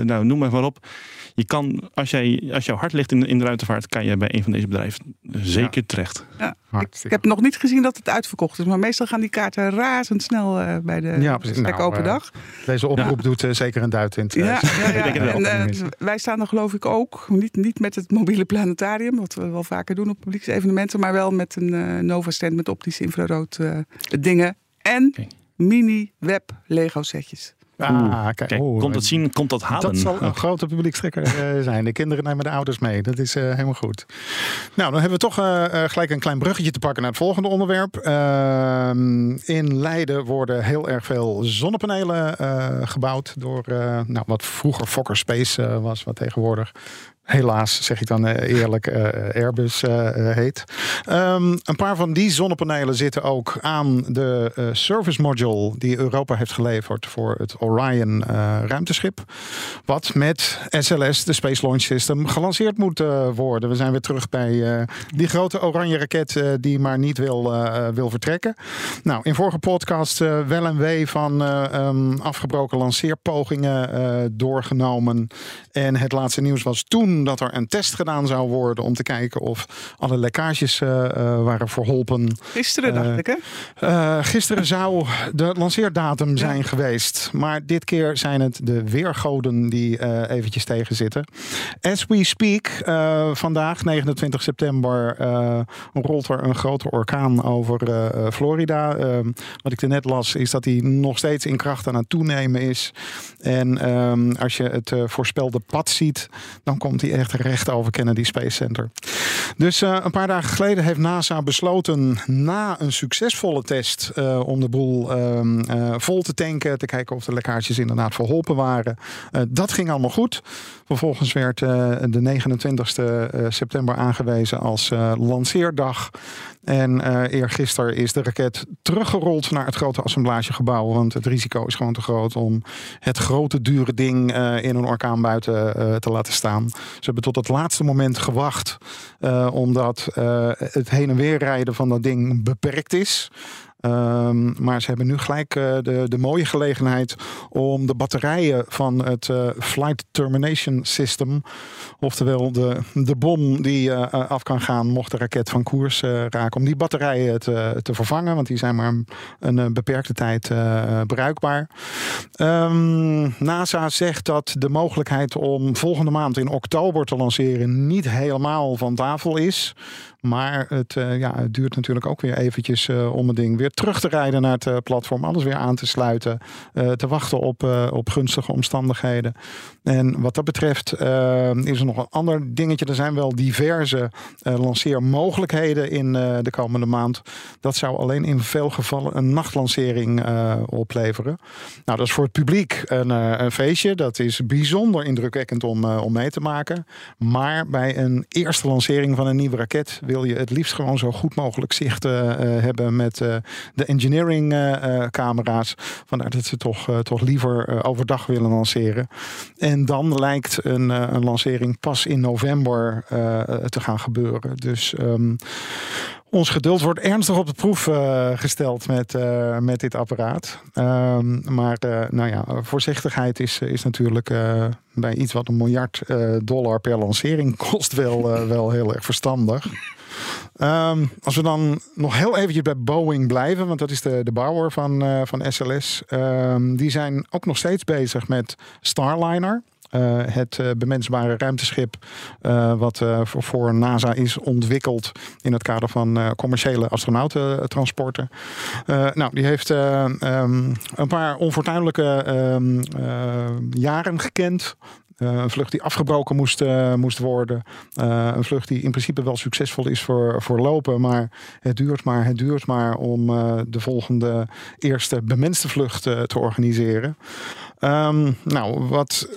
nou, noem maar op. Je kan, als, jij, als jouw hart ligt in, in de ruimtevaart, kan je bij een van deze bedrijven zeker terecht. Ja, ik, heb nog niet gezien dat het uitverkocht is. Maar meestal gaan die kaarten razendsnel eh bij de Ja, Nou, Open Dag. Deze oproep doet eh, zeker een duit in het. Ja, ja, ja. denk het wel. En, wij staan er geloof ik ook, niet, niet met het mobiele planetarium, wat we wel vaker doen op publieke evenementen, maar wel met een eh, Nova-stand met optisch infrarood eh, dingen. En mini-web Lego setjes. Ah, kijk, Kijk, oh, komt dat zien, komt dat halen. Dat zal een grote publiekstrekker eh, zijn. De kinderen nemen de ouders mee. Dat is eh, helemaal goed. Nou, dan hebben we toch gelijk een klein bruggetje te pakken naar het volgende onderwerp. Ehm, in Leiden worden heel erg veel zonnepanelen eh, gebouwd door eh, nou, wat vroeger Fokker Space was, wat tegenwoordig helaas, zeg ik dan eh, eerlijk, eh, Airbus eh, eh, heet. Ehm, een paar van die zonnepanelen zitten ook aan de service module die Europa heeft geleverd voor het Orion ruimteschip. Wat met SLS, de Space Launch System, gelanceerd moet worden. We zijn weer terug bij die grote oranje raket die maar niet wil, wil vertrekken. Nou, in vorige podcast wel en wee van eh, ehm, afgebroken lanceerpogingen doorgenomen. En het laatste nieuws was toen dat er een test gedaan zou worden om te kijken of alle lekkages eh, eh, waren verholpen. Gisteren dacht Eh, ik hè? Gisteren zou de lanceerdatum zijn geweest. Maar dit keer zijn het de weergoden die eventjes tegenzitten. As we speak, vandaag 29 september, rolt er een grote orkaan over Florida. Eh, wat ik er net las, is dat hij nog steeds in kracht aan het toenemen is. En ehm, als je het voorspelde pad ziet, dan komt echt recht over Kennedy Space Center. Dus eh, een paar dagen geleden heeft NASA besloten na een succesvolle test eh, om de boel ehm, eh, vol te tanken, te kijken of de lekkages inderdaad verholpen waren. Dat ging allemaal goed. Vervolgens werd de 29 september aangewezen als lanceerdag. En eh eergisteren is de raket teruggerold naar het grote assemblagegebouw. Want het risico is gewoon te groot om het grote dure ding eh, in een orkaan buiten eh, te laten staan. Ze hebben tot het laatste moment gewacht. omdat het heen en weer rijden van dat ding beperkt is. Ehm, maar ze hebben nu gelijk eh, de, de mooie gelegenheid om de batterijen van het eh, Flight Termination System, oftewel de, de bom die eh, af kan gaan mocht de raket van koers raken, om die batterijen te, te vervangen, want die zijn maar een, beperkte tijd bruikbaar. Ehm, NASA zegt dat de mogelijkheid om volgende maand in oktober te lanceren niet helemaal van tafel is. Maar het, eh, ja, het duurt natuurlijk ook weer eventjes eh, om het ding weer terug te rijden naar het eh, platform. Alles weer aan te sluiten. te wachten op, op gunstige omstandigheden. En wat dat betreft is er nog een ander dingetje. Er zijn wel diverse lanceermogelijkheden in de komende maand. Dat zou alleen in veel gevallen een nachtlancering opleveren. Nou, dat is voor het publiek een, een feestje. Dat is bijzonder indrukwekkend om, om mee te maken. Maar bij een eerste lancering van een nieuwe raket wil je het liefst gewoon zo goed mogelijk zicht eh, eh, hebben met eh, de engineering camera's. Vandaar dat ze toch, toch liever overdag willen lanceren. En dan lijkt een, een lancering pas in november te gaan gebeuren. Dus ehm, ons geduld wordt ernstig op de proef gesteld met, met dit apparaat. Ehm, maar nou ja, voorzichtigheid is, is natuurlijk bij iets wat een miljard dollar per lancering kost wel, wel heel erg verstandig. Ehm, als we dan nog heel eventjes bij Boeing blijven, want dat is de, de bouwer van, eh, van SLS. Ehm, die zijn ook nog steeds bezig met Starliner. Uh, het uh, bemensbare ruimteschip, wat voor, voor, NASA is ontwikkeld in het kader van commerciële astronautentransporten. nou, die heeft um, een paar onfortuinlijke jaren gekend. Uh, een vlucht die afgebroken moest, uh, moest worden. Uh, een vlucht die in principe wel succesvol is voor, voor lopen. Maar het duurt maar, het duurt maar om de volgende eerste bemenste vlucht te organiseren. Um, nou, wat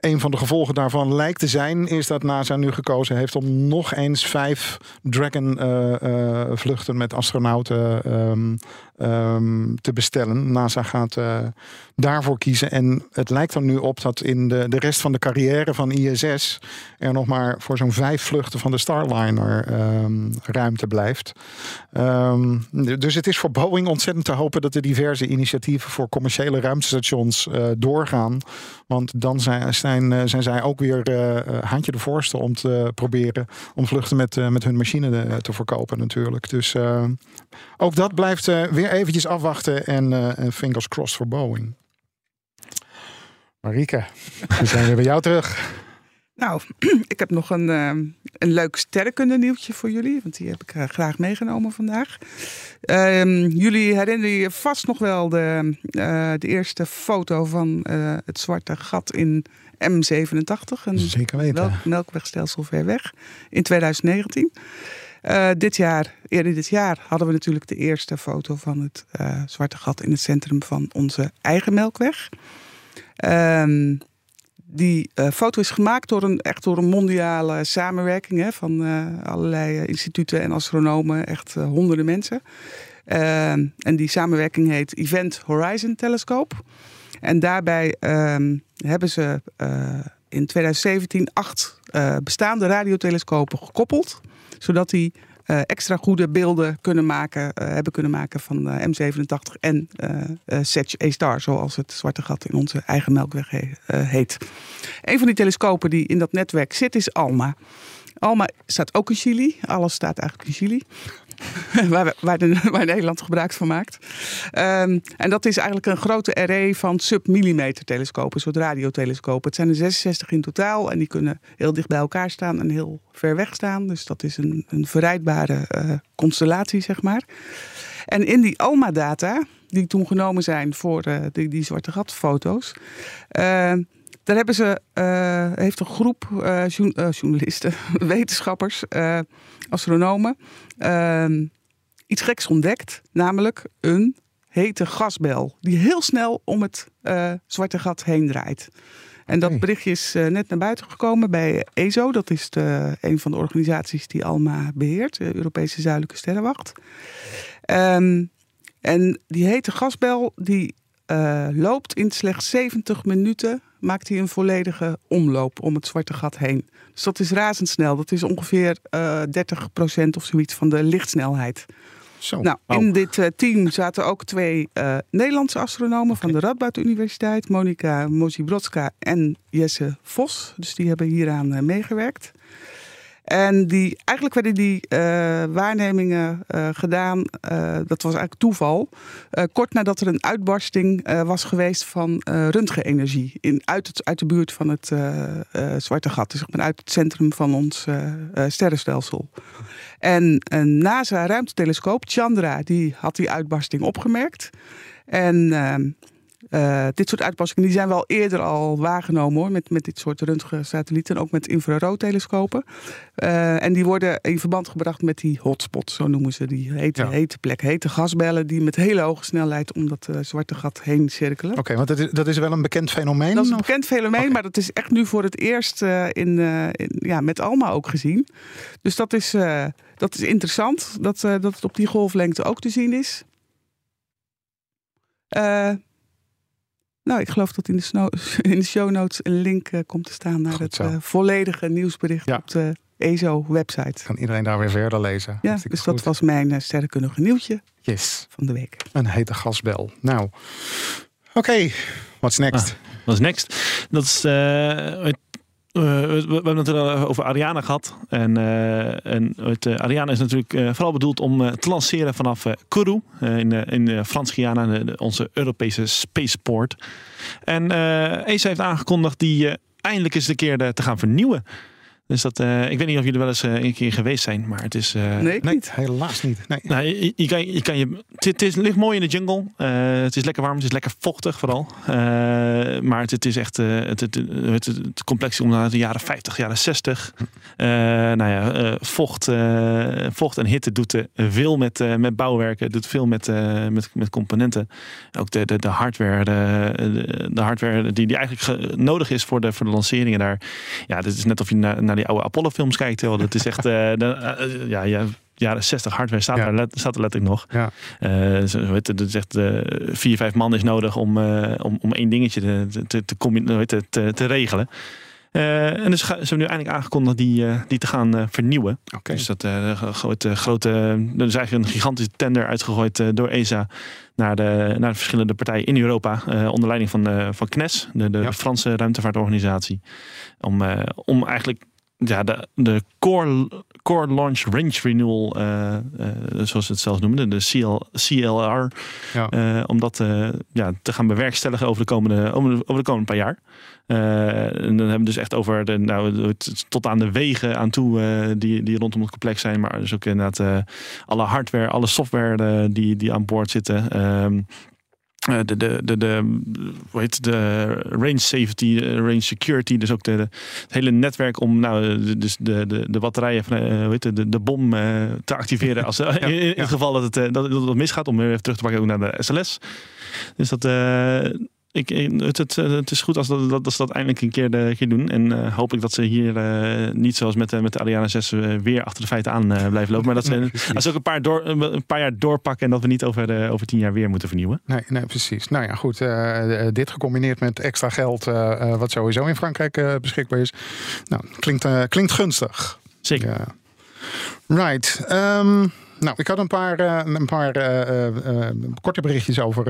een van de gevolgen daarvan lijkt te zijn, is dat NASA nu gekozen heeft om nog eens vijf Dragon-vluchten met astronauten um, um, te bestellen. NASA gaat uh, daarvoor kiezen. En het lijkt er nu op dat in de, de rest van de carrière van ISS er nog maar voor zo'n vijf vluchten van de Starliner um, ruimte blijft. Um, dus het is voor Boeing ontzettend te hopen dat de diverse initiatieven voor commerciële ruimtestations uh, doorgaan. Want dan zijn, zijn, uh, zijn zij ook weer uh, handje de voorste om te proberen om vluchten met, met hun machine te verkopen natuurlijk. Dus ook dat blijft weer eventjes afwachten en uh, fingers crossed voor Boeing. Marike, we zijn weer bij jou terug. Nou, ik heb nog een, uh, een leuk sterrenkunde nieuwtje voor jullie. Want die heb ik uh, graag meegenomen vandaag. Uh, jullie herinneren je vast nog wel de, de eerste foto van het zwarte gat in M87. Een Zeker weten. melkwegstelsel ver weg in 2019. Uh, dit jaar, eerder dit jaar, hadden we natuurlijk de eerste foto van het uh, zwarte gat in het centrum van onze eigen melkweg. Uh, die uh, foto is gemaakt door een, echt door een mondiale samenwerking hè, van allerlei instituten en astronomen, echt honderden mensen. Ehm, en die samenwerking heet Event Horizon Telescope. En daarbij ehm, hebben ze in 2017 acht bestaande radiotelescopen gekoppeld zodat die uh, extra goede beelden kunnen maken, uh, hebben kunnen maken van uh, M87 en Sedge A-Star, zoals het zwarte gat in onze eigen melkweg he heet. Een van die telescopen die in dat netwerk zit is ALMA. ALMA staat ook in Chili. Alles staat eigenlijk in Chili. waar, waar, de, waar, Nederland gebruik van maakt. Um, en dat is eigenlijk een grote array van sub-millimeter telescopen, een soort radiotelescopen. Het zijn er 66 in totaal en die kunnen heel dicht bij elkaar staan en heel ver weg staan. Dus dat is een, een verrijdbare uh, constellatie, zeg maar. En in die ALMA-data, die toen genomen zijn voor uh, die, zwarte gatfoto's, uh, daar hebben ze, uh, heeft een groep uh, journalisten, wetenschappers, uh, astronomen ehm, iets geks ontdekt. Namelijk een hete gasbel die heel snel om het zwarte gat heen draait. En dat berichtje is net naar buiten gekomen bij ESO. Dat is de, een van de organisaties die ALMA beheert, de Europese Zuidelijke Sterrenwacht. Um, en die hete gasbel die uh, loopt in slechts 70 minuten, maakt hij een volledige omloop om het zwarte gat heen. Dus dat is razendsnel. Dat is ongeveer uh, 30% of zoiets van de lichtsnelheid. Zo. Nou, in dit uh, team zaten ook twee uh, Nederlandse astronomen okay. van de Radboud Universiteit, Monika Mozibrodska en Jesse Vos. Dus die hebben hieraan meegewerkt. En die, eigenlijk werden die uh, waarnemingen uh, gedaan, uh, dat was eigenlijk toeval, kort nadat er een uitbarsting was geweest van röntgenenergie in, uit, het, uit de buurt van het Zwarte Gat, dus uit het centrum van ons sterrenstelsel. En een NASA-ruimtetelescoop, Chandra, die had die uitbarsting opgemerkt. En ehm, uh, dit soort uitpassingen die zijn wel eerder al waargenomen hoor, met, met dit soort röntgensatellieten, ook met infraroodtelescopen. Uh, en die worden in verband gebracht met die hotspots, zo noemen ze die hete, ja. hete plek, hete gasbellen die met hele hoge snelheid om dat uh, zwarte gat heen cirkelen. Oké, okay, want dat is, dat is wel een bekend fenomeen? Dat is een bekend fenomeen, okay. maar dat is echt nu voor het eerst in, in, ja, met Alma ook gezien. Dus dat is, dat is interessant, dat, dat het op die golflengte ook te zien is. Uh, nou, ik geloof dat in de, snow, in de show notes een link uh, komt te staan naar het uh, volledige nieuwsbericht ja. op de EZO-website. Kan iedereen daar weer verder lezen? Ja, dus dat was mijn uh, sterrenkundige nieuwtje yes. van de week. Een hete gasbel. Nou, oké. Okay. What's next? Ah, what's next? Dat is het uh, we, hebben het er over Ariane gehad. En, uh, en het, Ariane is natuurlijk vooral bedoeld om te lanceren vanaf Kourou in, in Frans-Guyana, onze Europese spaceport. En ESA heeft aangekondigd die eindelijk eens een keer te gaan vernieuwen. Dus dat, uh, ik weet niet of jullie wel eens uh, een keer geweest zijn, maar het is. Uh, nee, niet. helaas niet. Nee. Nou, je, je, kan, je, kan je, het, is, ligt mooi in de jungle. het is lekker warm, het is lekker vochtig vooral. maar het, het, is echt. het, het, het, het complex om naar de jaren 50, jaren 60. nou ja, vocht, vocht en hitte doet veel met, met bouwwerken, doet veel met, met, met componenten. Ook de, de, de hardware, de, de hardware die, die eigenlijk nodig is voor de, voor de lanceringen daar. Ja, dit is net of je naar, naar die oude Apollo-films kijkt. Wel. Dat is echt, uh, de, uh, ja, ja, jaren 60 hardware staat, ja. er, let, staat er letterlijk nog. Ja. Uh, zo, weet het, zegt uh, vier, vijf man is nodig om, uh, om, om één dingetje te, te, te, te, te, te regelen. En dus ze hebben nu eindelijk aangekondigd die, die te gaan vernieuwen. Okay. Dus dat grote, grote, er is eigenlijk een gigantische tender uitgegooid door ESA naar de, naar de verschillende partijen in Europa. onder leiding van, van CNES, de, de ja. Franse ruimtevaartorganisatie. Om, om eigenlijk ja, de, de core, core Launch Range Renewal, uh, uh, zoals ze het zelfs noemden, de CL, CLR, ja. uh, om dat ja, te gaan bewerkstelligen over de komende, over de, over de komende paar jaar. en dan hebben we dus echt over de, nou, tot aan de wegen aan toe die, die rondom het complex zijn, maar dus ook inderdaad alle hardware, alle software die, die aan boord zitten. Ehm, de, de, de, de, hoe heet de range safety, range security, dus ook de, de, het hele netwerk om nou, dus de, de, de batterijen van hoe heet de, de, bom te activeren als, ja, in, in, het geval dat het, dat, dat het misgaat, om even terug te pakken ook naar de SLS. Dus dat, ik, het, het, het, is goed als, dat, dat, ze dat eindelijk een keer, de, keer doen. En uh, hoop ik dat ze hier uh, niet zoals met, met de Ariane 6 uh, weer achter de feiten aan blijven lopen. Maar dat ze, als ze ook een paar, door, een paar jaar doorpakken en dat we niet over, over tien jaar weer moeten vernieuwen. Nee, nee precies. Nou ja, goed. dit gecombineerd met extra geld, wat sowieso in Frankrijk beschikbaar is. Nou, klinkt, klinkt gunstig. Zeker. Right. Um, nou, ik had een paar, een paar korte berichtjes over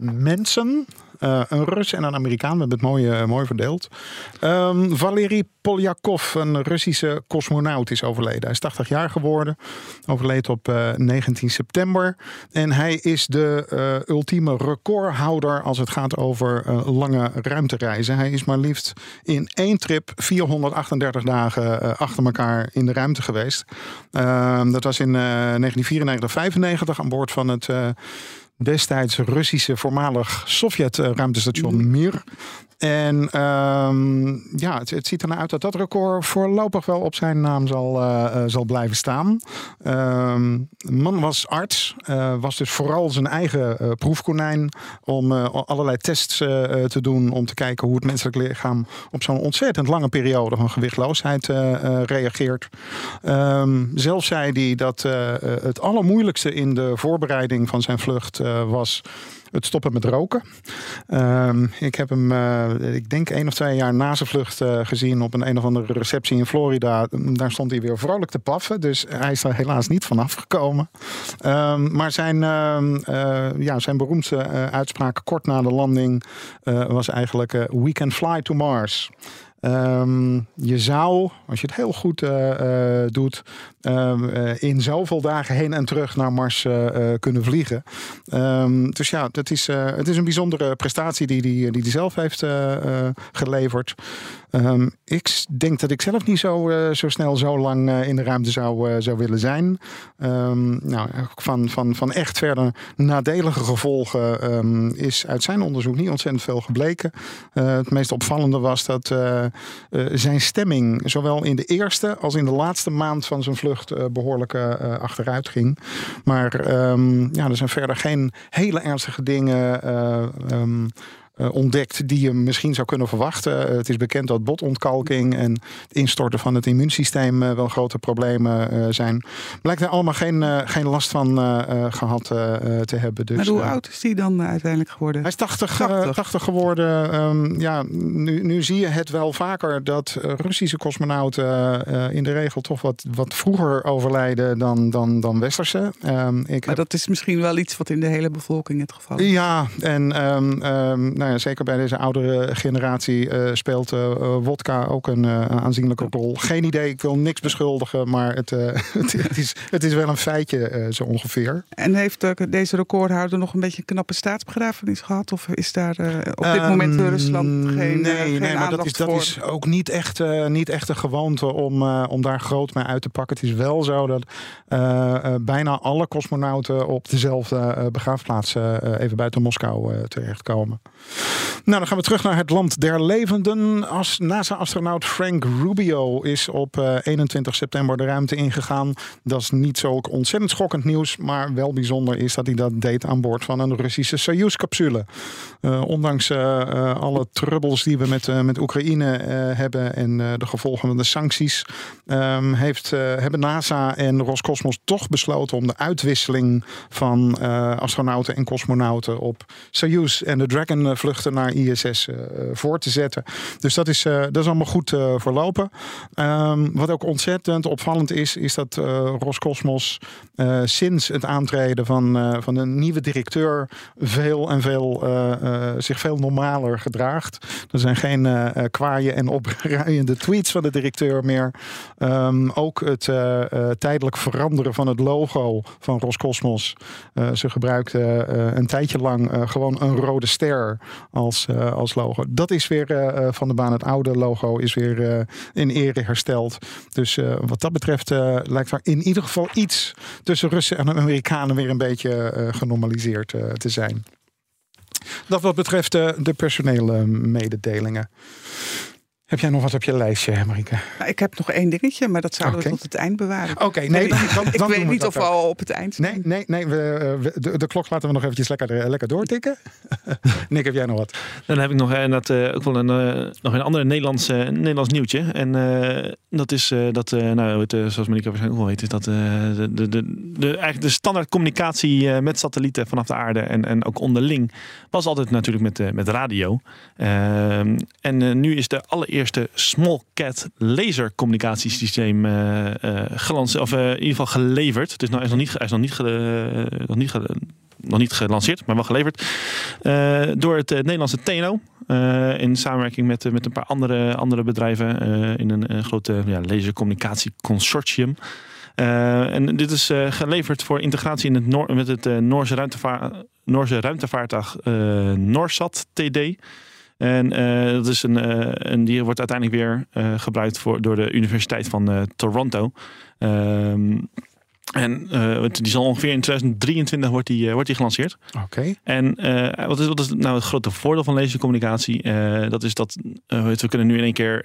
mensen. Uh, een Rus en een Amerikaan. We hebben het mooi, uh, mooi verdeeld. Um, Valery Polyakov, een Russische cosmonaut, is overleden. Hij is 80 jaar geworden. Overleed op uh, 19 september. En hij is de ultieme recordhouder als het gaat over lange ruimtereizen. Hij is maar liefst in één trip 438 dagen achter elkaar in de ruimte geweest. Ehm, dat was in 1994, 95 aan boord van het destijds Russische voormalig Sovjet-ruimtestation eh, Mir. En um, ja, het, het, ziet er naar uit dat dat record voorlopig wel op zijn naam zal, uh, zal blijven staan. Um, de man was arts, uh, was dus vooral zijn eigen uh, proefkonijn om allerlei tests te doen om te kijken hoe het menselijk lichaam op zo'n ontzettend lange periode van gewichtloosheid reageert. Um, zelf zei hij dat het allermoeilijkste in de voorbereiding van zijn vlucht was het stoppen met roken. Uh, ik heb hem, uh, ik denk één of twee jaar na zijn vlucht uh, gezien op een een of andere receptie in Florida. Daar stond hij weer vrolijk te paffen. Dus hij is er helaas niet vanaf gekomen. Um, maar zijn, uh, ja, zijn beroemdste uitspraak kort na de landing was eigenlijk: We can fly to Mars. Um, je zou, als je het heel goed uh, uh, doet, um, uh, in zoveel dagen heen en terug naar Mars kunnen vliegen. Um, dus ja, het is, het is een bijzondere prestatie die hij die, die, die zelf heeft geleverd. Ik denk dat ik zelf niet zo, zo snel zo lang in de ruimte zou, zou willen zijn. nou, van, van, van echt verder nadelige gevolgen is uit zijn onderzoek niet ontzettend veel gebleken. het meest opvallende was dat zijn stemming zowel in de eerste als in de laatste maand van zijn vlucht behoorlijk achteruit ging. Maar ja, er zijn verder geen hele ernstige dingen. Uh, ontdekt die je misschien zou kunnen verwachten. Uh, het is bekend dat botontkalking en het instorten van het immuunsysteem uh, wel grote problemen zijn. Blijkt er allemaal geen, geen last van gehad te hebben. Dus, maar hoe oud is hij dan uiteindelijk geworden? Hij is 80, 80. 80 geworden. Um, ja, nu, nu zie je het wel vaker dat Russische cosmonauten in de regel toch wat, wat vroeger overlijden dan, dan, dan Westerse. Um, ik maar heb... dat is misschien wel iets wat in de hele bevolking het geval is. Ja, en um, nou nou ja, zeker bij deze oudere generatie uh, speelt uh, wodka ook een aanzienlijke rol. Geen idee, ik wil niks beschuldigen, maar het, het, het, is, het is wel een feitje zo ongeveer. En heeft deze recordhouder nog een beetje een knappe staatsbegrafenis gehad? Of is daar op dit moment in Rusland geen Nee, geen nee maar dat is, dat is ook niet echt, niet echt een gewoonte om, om daar groot mee uit te pakken. Het is wel zo dat bijna alle cosmonauten op dezelfde begraafplaats even buiten Moskou terechtkomen. Nou, dan gaan we terug naar het land der levenden. As NASA-astronaut Frank Rubio is op 21 eh, september de ruimte ingegaan. Dat is niet zo ontzettend schokkend nieuws, maar wel bijzonder is dat hij dat deed aan boord van een Russische Soyuz-capsule. Uh, ondanks uh, alle trubbels die we met, met Oekraïne hebben en de gevolgen van de sancties, um, heeft, hebben NASA en Roscosmos toch besloten om de uitwisseling van astronauten en cosmonauten op Soyuz en de Dragon naar ISS voor te zetten. Dus dat is, dat is allemaal goed verlopen. Um, wat ook ontzettend opvallend is, is dat Roscosmos sinds het aantreden van, van een nieuwe directeur veel en veel zich veel normaler gedraagt. Er zijn geen uh, kwaaien en opruiende tweets van de directeur meer. Um, ook het tijdelijk veranderen van het logo van Roscosmos. ze gebruikten een tijdje lang gewoon een rode ster als, als logo. Dat is weer van de baan. Het oude logo is weer in ere hersteld. Dus wat dat betreft lijkt er in ieder geval iets tussen Russen en Amerikanen weer een beetje genormaliseerd te zijn. Dat wat betreft de personele mededelingen. Heb jij nog wat op je lijstje, Marike? Nou, ik heb nog één dingetje, maar dat zouden we tot het eind bewaren. Oké, nee, dan, dan, ik weet niet of we al op het eind zijn. Nee, nee, nee we, de, de, klok laten we nog eventjes lekker, eh, lekker doortikken. Nick, heb jij nog wat? Dan heb ik nog, uh, dat, uh, ook wel een, uh, nog een andere Nederlands, Nederlands nieuwtje. En dat is dat, nou, het, zoals Marike waarschijnlijk wel weet, is dat de, de, de, de, eigenlijk de standaard communicatie met satellieten vanaf de aarde en, en ook onderling was altijd natuurlijk met, met radio. Ehm, en nu is de allereerste eerste Small Cat laser communicatiesysteem uh, uh, gelanceerd, of uh, in ieder geval geleverd. Het is, is nog niet, hij is nog niet, ge, nog niet, ge, nog niet gelanceerd, maar wel geleverd. door het Nederlandse TNO. in samenwerking met, met een paar andere, andere bedrijven in een, een grote ja, lasercommunicatieconsortium. En dit is geleverd voor integratie in het met het Noorse, ruimtevaart, Noorse ruimtevaartuig Norsat TD. En uh, dat is een, uh, een, die wordt uiteindelijk weer uh, gebruikt voor, door de Universiteit van Toronto. Um, en die zal ongeveer in 2023 wordt die, wordt die gelanceerd. Oké. En wat, is, wat is nou het grote voordeel van lasercommunicatie? dat is dat we kunnen nu in één keer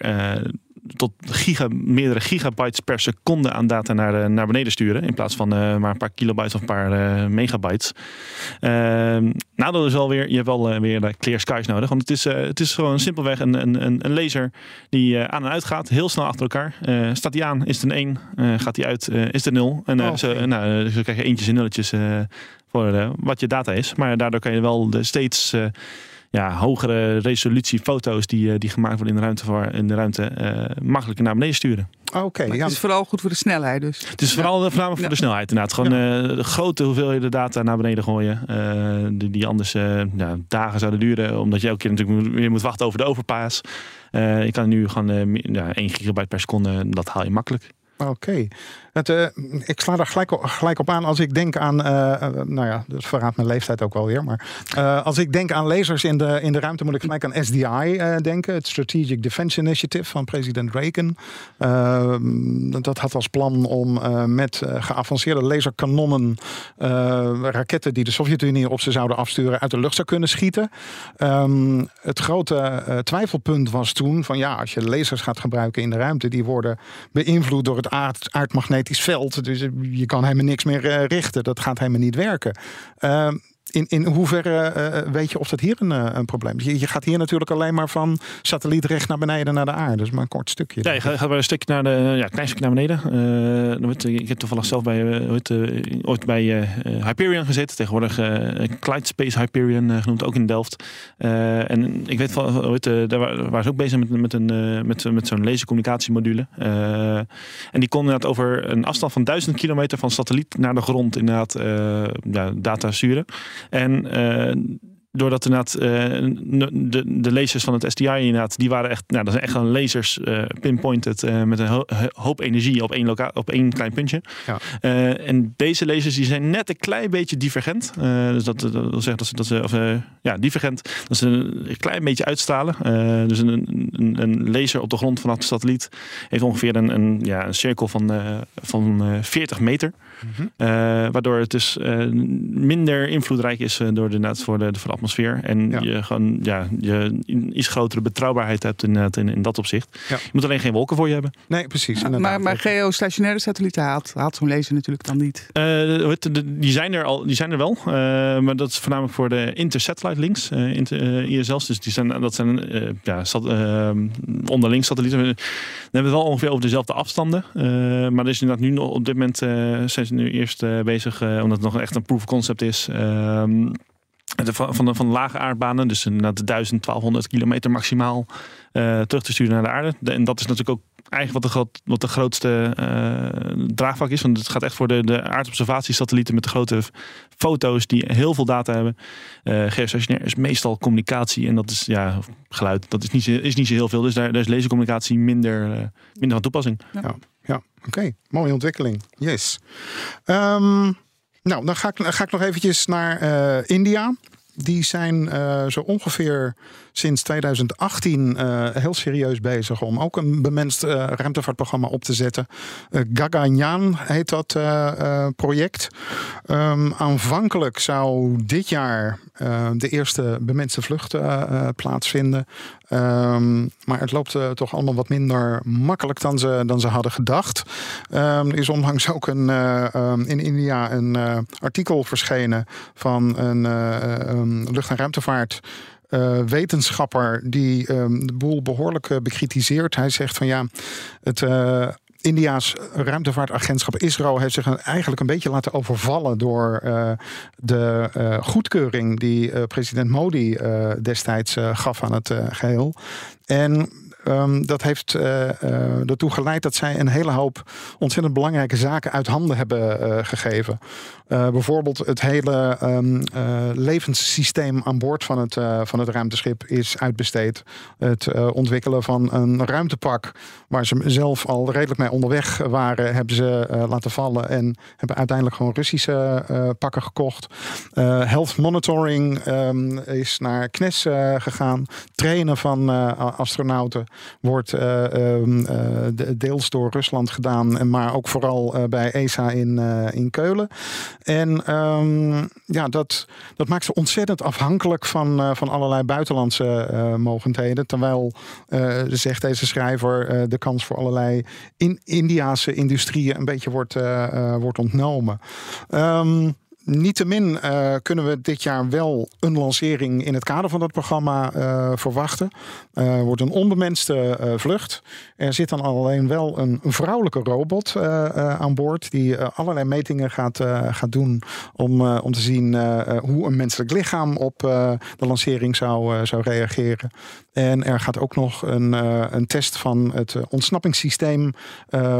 tot giga, meerdere gigabytes per seconde aan data naar, naar beneden sturen. In plaats van uh, maar een paar kilobytes of een paar uh, megabytes. Uh, nadeel is alweer, je hebt wel weer clear skies nodig. Want het is, het is gewoon simpelweg een, een, een laser die aan en uit gaat. Heel snel achter elkaar. staat die aan, is het een 1. gaat die uit, is het een 0. En oh, zo, nou, zo krijg je eentjes en nulletjes voor wat je data is. Maar daardoor kan je wel de steeds ja, hogere resolutie foto's die, eh, die gemaakt worden in de ruimte, in de ruimte uh, makkelijker naar beneden sturen. Oké. ja. Het is vooral goed voor de snelheid dus. Het is vooral voornamelijk voor de snelheid inderdaad. Gewoon uh, de grote hoeveelheden data naar beneden gooien. die, die anders ja, dagen zouden duren. Omdat je elke keer natuurlijk weer moet wachten over de overpaas. je kan nu gewoon ja, 1 gigabyte per seconde, dat haal je makkelijk. Oké. Uh, ik sla daar gelijk op, gelijk op aan als ik denk aan, uh, nou ja, dat verraadt mijn leeftijd ook wel weer. Maar als ik denk aan lasers in de, in de ruimte, moet ik gelijk aan SDI denken. Het Strategic Defense Initiative van president Reagan. Ehm, dat had als plan om met geavanceerde laserkanonnen raketten die de Sovjet-Unie op ze zouden afsturen uit de lucht zou kunnen schieten. Um, het grote twijfelpunt was toen van ja, als je lasers gaat gebruiken in de ruimte, die worden beïnvloed door het aard, aardmagnetisch veld. Dus je kan helemaal niks meer uh, richten. Dat gaat helemaal niet werken. In, in hoeverre uh, weet je of dat hier een, uh, een probleem is? Je, je, gaat hier natuurlijk alleen maar van satelliet recht naar beneden naar de aarde. Dus maar een kort stukje. Ja, je gaat, gaat een stukje naar de, ja, klein stukje naar beneden. Uh, ik heb toevallig zelf bij, ooit bij Hyperion gezeten. Tegenwoordig Clyde Space Hyperion genoemd, ook in Delft. en ik weet van, ooit, daar waren ze ook bezig met, met, een, met, met zo'n lasercommunicatiemodule. en die kon inderdaad over een afstand van duizend kilometer van satelliet naar de grond inderdaad ja, data sturen. En uh, doordat inderdaad uh, de, de lasers van het STI inderdaad, die waren echt, nou, dat zijn echt gewoon lasers uh, pinpointed uh, met een hoop energie op één, loka op één klein puntje. Ja. en deze lasers die zijn net een klein beetje divergent. dus dat, dat wil zeggen dat ze, dat ze of, ja, divergent, dat ze een klein beetje uitstralen. dus een, een, een, laser op de grond vanaf de satelliet heeft ongeveer een, een, ja, een cirkel van, van 40 meter. Mm waardoor het dus minder invloedrijk is door de, voor de, voor de atmosfeer. En je gewoon ja, je iets grotere betrouwbaarheid hebt in, in, in dat opzicht. Je moet alleen geen wolken voor je hebben. Nee, precies. maar, maar geostationaire satellieten haalt, haalt zo'n laser natuurlijk dan niet. Uh, die zijn er al, die zijn er wel. Uh, maar dat is voornamelijk voor de intersatellite links, uh, inter, ISL's. Dus die zijn, dat zijn ja, sat, onderling satellieten. We hebben het wel ongeveer over dezelfde afstanden. maar er is inderdaad nu op dit moment zijn nu eerst bezig, omdat het nog echt een proof of concept is. Ehm, de, van, de, van de lage aardbanen, dus naar de 1200 kilometer maximaal, uh, terug te sturen naar de aarde. en dat is natuurlijk ook eigenlijk wat de, groot, wat de grootste uh, draagvlak is. Want het gaat echt voor de, de aardobservatiesatellieten met de grote foto's die heel veel data hebben. Uh, geostationair is meestal communicatie en dat is ja, geluid. Dat is niet, is niet zo heel veel. Dus daar, daar is lasercommunicatie minder, uh, minder van toepassing. Ja, oké. Mooie ontwikkeling. Yes. Um, nou, dan ga ik, ga ik nog eventjes naar uh, India. Die zijn uh, zo ongeveer sinds 2018 uh, eh, heel serieus bezig om ook een bemenst uh, ruimtevaartprogramma op te zetten. Gaganyaan heet dat project. Um, aanvankelijk zou dit jaar de eerste bemenste vlucht plaatsvinden. Um, maar het loopt toch allemaal wat minder makkelijk dan ze, dan ze hadden gedacht. Um, er is onlangs ook een, in India een artikel verschenen van een Ehm, lucht- en ruimtevaart. Uh, wetenschapper die um, de boel behoorlijk uh, bekritiseert. Hij zegt van ja, het uh, India's ruimtevaartagentschap ISRO heeft zich eigenlijk een beetje laten overvallen door de goedkeuring die president Modi destijds gaf aan het geheel. En Um, dat heeft uh, uh, ertoe geleid dat zij een hele hoop ontzettend belangrijke zaken uit handen hebben uh, gegeven. bijvoorbeeld het hele um, levenssysteem aan boord van het, van het ruimteschip is uitbesteed. Het ontwikkelen van een ruimtepak waar ze zelf al redelijk mee onderweg waren, hebben ze laten vallen en hebben uiteindelijk gewoon Russische pakken gekocht. health monitoring um, is naar KNES gegaan. Trainen van astronauten wordt uh, uh, deels door Rusland gedaan, maar ook vooral uh, bij ESA in, in Keulen. En um, ja, dat, dat maakt ze ontzettend afhankelijk van, van allerlei buitenlandse mogendheden. Terwijl, zegt deze schrijver, de kans voor allerlei in Indiase industrieën een beetje wordt, wordt ontnomen. Um, Niettemin uh, kunnen we dit jaar wel een lancering in het kader van dat programma uh, verwachten. Er uh, wordt een onbemenste vlucht. Er zit dan alleen wel een vrouwelijke robot aan boord die allerlei metingen gaat, gaat doen om, om te zien hoe een menselijk lichaam op de lancering zou, zou reageren. En er gaat ook nog een, een test van het ontsnappingssysteem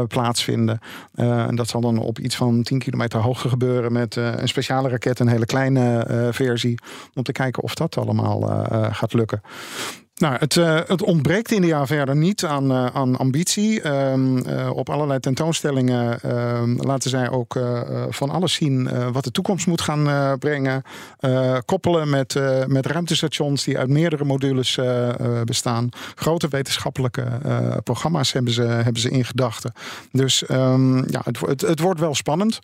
plaatsvinden. en dat zal dan op iets van 10 kilometer hoogte gebeuren met een speciale raket, een hele kleine versie. Om te kijken of dat allemaal gaat lukken. Nou, het, uh, het ontbreekt India verder niet aan, uh, aan ambitie. Um, uh, op allerlei tentoonstellingen ehm, laten zij ook van alles zien wat de toekomst moet gaan brengen. koppelen met, met ruimtestations die uit meerdere modules bestaan. Grote wetenschappelijke programma's hebben ze, hebben ze in gedachten. Dus um, ja, het, het, het wordt wel spannend.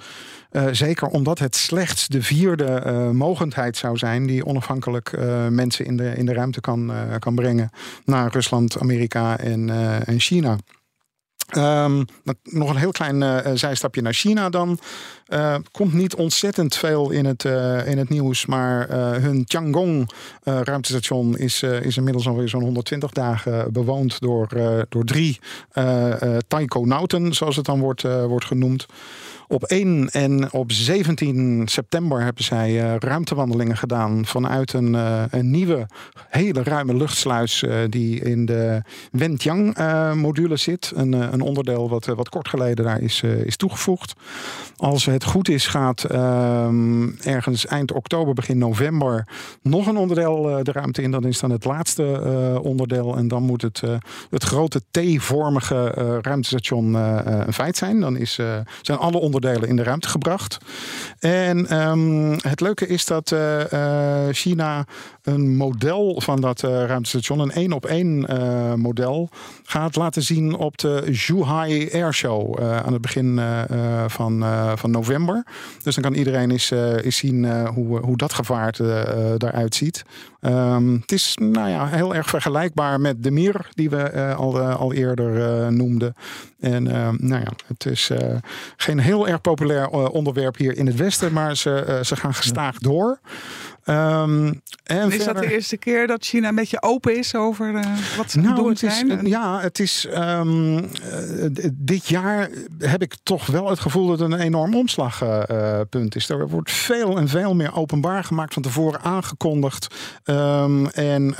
Uh, zeker omdat het slechts de vierde uh, mogendheid zou zijn die onafhankelijk uh, mensen in de, in de ruimte kan, kan brengen naar Rusland, Amerika en, en China. Um, nog een heel klein zijstapje naar China dan. Uh, komt niet ontzettend veel in het, in het nieuws, maar hun Tiangong ruimtestation is, is inmiddels alweer zo'n 120 dagen bewoond door, door drie taikonauten, zoals het dan wordt, wordt genoemd. Op 1 en op 17 september hebben zij uh, ruimtewandelingen gedaan vanuit een, uh, een nieuwe, hele ruime luchtsluis uh, die in de Wentiang module zit. Een, een onderdeel wat, wat kort geleden daar is, is toegevoegd. Als het goed is, gaat ehm, ergens eind oktober, begin november nog een onderdeel de ruimte in. Dan is dan het laatste onderdeel. En dan moet het, het grote T-vormige ruimtestation een feit zijn. Dan is, zijn alle onderdelen in de ruimte gebracht. En um, het leuke is dat uh, China een model van dat uh, ruimtestation, een één op één model, gaat laten zien op de Zhuhai Airshow aan het begin van, van november. Dus dan kan iedereen eens, eens zien hoe, hoe dat gevaart daaruit ziet. Um, het is nou ja, heel erg vergelijkbaar met de Mir, die we al, al eerder noemden. En nou ja, het is geen heel erg populair onderwerp hier in het Westen, maar ze, uh, ze gaan gestaag door. Um, en is verder... dat de eerste keer dat China een beetje open is over uh, wat ze nou, doen zijn? Is, ja, het is um, uh, dit jaar heb ik toch wel het gevoel dat het een enorm omslagpunt is. Er wordt veel en veel meer openbaar gemaakt van tevoren aangekondigd. Um, en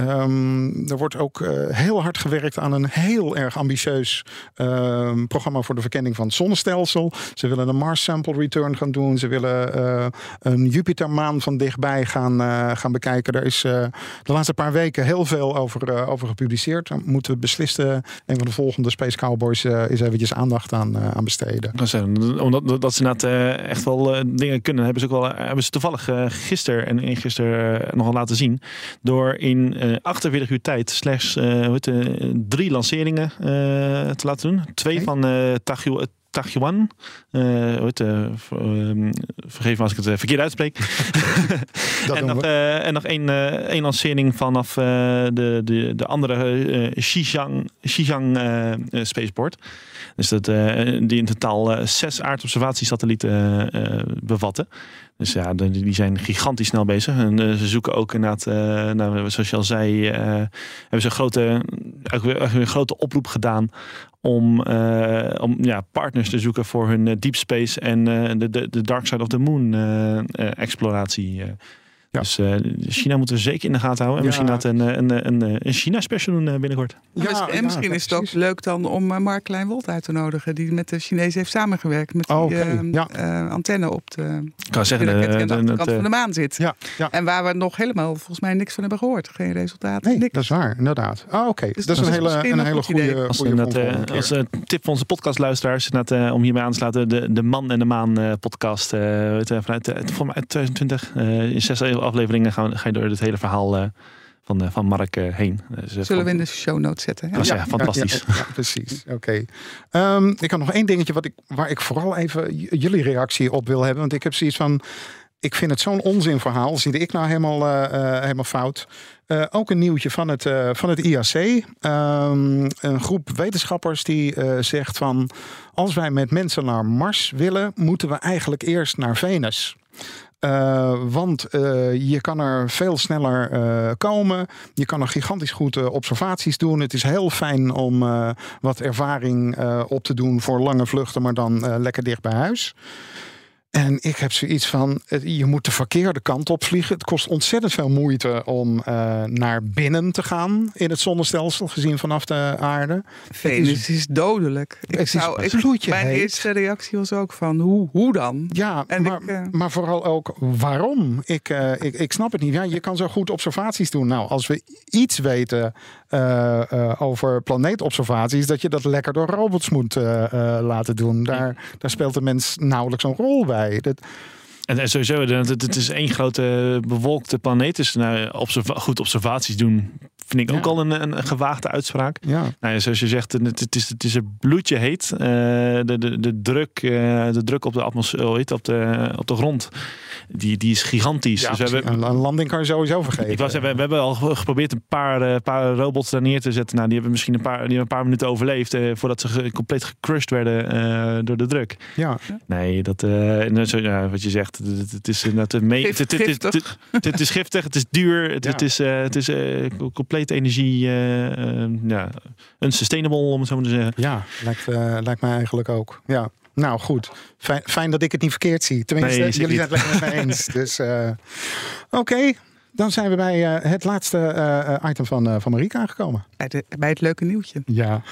Um, er wordt ook uh, heel hard gewerkt aan een heel erg ambitieus uh, programma voor de verkenning van het zonnestelsel. Ze willen een Mars Sample Return gaan doen. Ze willen uh, een Jupitermaan van dichtbij gaan, gaan bekijken. Daar is de laatste paar weken heel veel over, over gepubliceerd. Daar moeten we beslist een van de volgende Space Cowboys eens eventjes aandacht aan, aan besteden. Omdat dat ze inderdaad echt wel dingen kunnen, hebben ze ook wel hebben ze toevallig gisteren en eergisteren nogal laten zien. Door in 48 uur tijd slechts uh, drie lanceringen uh, te laten doen. Twee okay. van uh, Tajuan. Uh, hoe uh, vergeef me als ik het verkeerd uitspreek. en, nog, en nog één, één lancering vanaf de, de, de andere Xizang, Xizang Spaceport. Dus dat, die in totaal zes aardobservatiesatellieten bevatten. Dus ja, die zijn gigantisch snel bezig. En uh, ze zoeken ook inderdaad, uh, nou, zoals je al zei, uh, hebben ze een grote, een grote oproep gedaan om, om ja, partners te zoeken voor hun deep space en de, de, de Dark Side of the Moon exploratie. Dus uh, China moeten we zeker in de gaten houden. En misschien dat een, een, een, een China-special doen binnenkort. Ja, en misschien is het ook leuk dan om Mark Kleinwold uit te nodigen. Die met de Chinezen heeft samengewerkt. Met oh, die okay. uh, antenne op de, kan zeggen, de, de, de, de kant van de maan zit. Ja, ja. En waar we nog helemaal volgens mij niks van hebben gehoord. Geen resultaten, nee, niks. dat is waar, inderdaad. Oh, oké. Okay. Dus dat, dat is een hele, een hele goede, als, goede dat, als tip van onze podcastluisteraars, uh, om hiermee aan te sluiten, de, de Man en de Maan uh, podcast vanuit, voor mij 2020. in zes afleveringen gaan ga je door het hele verhaal uh, van, uh, van Mark uh, heen. Dus, Zullen van, we in de show notes zetten? Ja, ja, ja fantastisch. Ja, precies. Oké. Okay. Um, ik had nog één dingetje wat ik, waar ik vooral even jullie reactie op wil hebben. Want ik heb zoiets van. Ik vind het zo'n onzinverhaal. Zie ik nou helemaal, uh, helemaal fout. Uh, ook een nieuwtje van het, uh, van het IAC. Um, een groep wetenschappers die uh, zegt van... als wij met mensen naar Mars willen... moeten we eigenlijk eerst naar Venus. Uh, want uh, je kan er veel sneller uh, komen. Je kan er gigantisch goed observaties doen. Het is heel fijn om wat ervaring op te doen voor lange vluchten, maar dan lekker dicht bij huis. En ik heb zoiets van, je moet de verkeerde kant op vliegen. Het kost ontzettend veel moeite om uh, naar binnen te gaan in het zonnestelsel, gezien vanaf de aarde. Venus is, is, dodelijk. Ik het zou, is mijn heet. eerste reactie was ook van, hoe, hoe dan? Ja, en maar, ik, uh... maar vooral ook waarom? Ik, uh, ik, ik snap het niet. Ja, je kan zo goed observaties doen. Nou, als we iets weten over planeetobservaties, dat je dat lekker door robots moet laten doen. Daar, daar speelt de mens nauwelijks een rol bij. Dat... En, sowieso, het, het is één grote bewolkte planeet. Dus nou, observa goed observaties doen vind ik ook al een, een, gewaagde uitspraak. Ja. Nou zoals je zegt, het, het, is, het is een bloedje heet. Uh, de, de, de, druk, uh, de druk op de atmosfeer, op de, op de grond, die, die is gigantisch. Ja, dus we hebben, een landing kan je sowieso vergeten. Ik was, we, we hebben al geprobeerd een paar, uh, paar robots daar neer te zetten. Nou, die hebben misschien een paar, die hebben een paar minuten overleefd voordat ze ge, compleet gecrushed werden door de druk. Ja. Nee, dat, zo, ja, wat je zegt, het, het is inderdaad het, is giftig, het is duur, het, het is, het is compleet energie, uh, uh, ja, unsustainable om het zo maar te zeggen. Ja, lijkt, uh, lijkt mij eigenlijk ook. Ja. Nou goed, fijn, fijn dat ik het niet verkeerd zie. Tenminste, Nee, jullie zijn het lekker met me eens. Dus eh, oké, dan zijn we bij eh, het laatste eh, item van, eh van Marieke aangekomen. Bij, de, bij het leuke nieuwtje. Ja.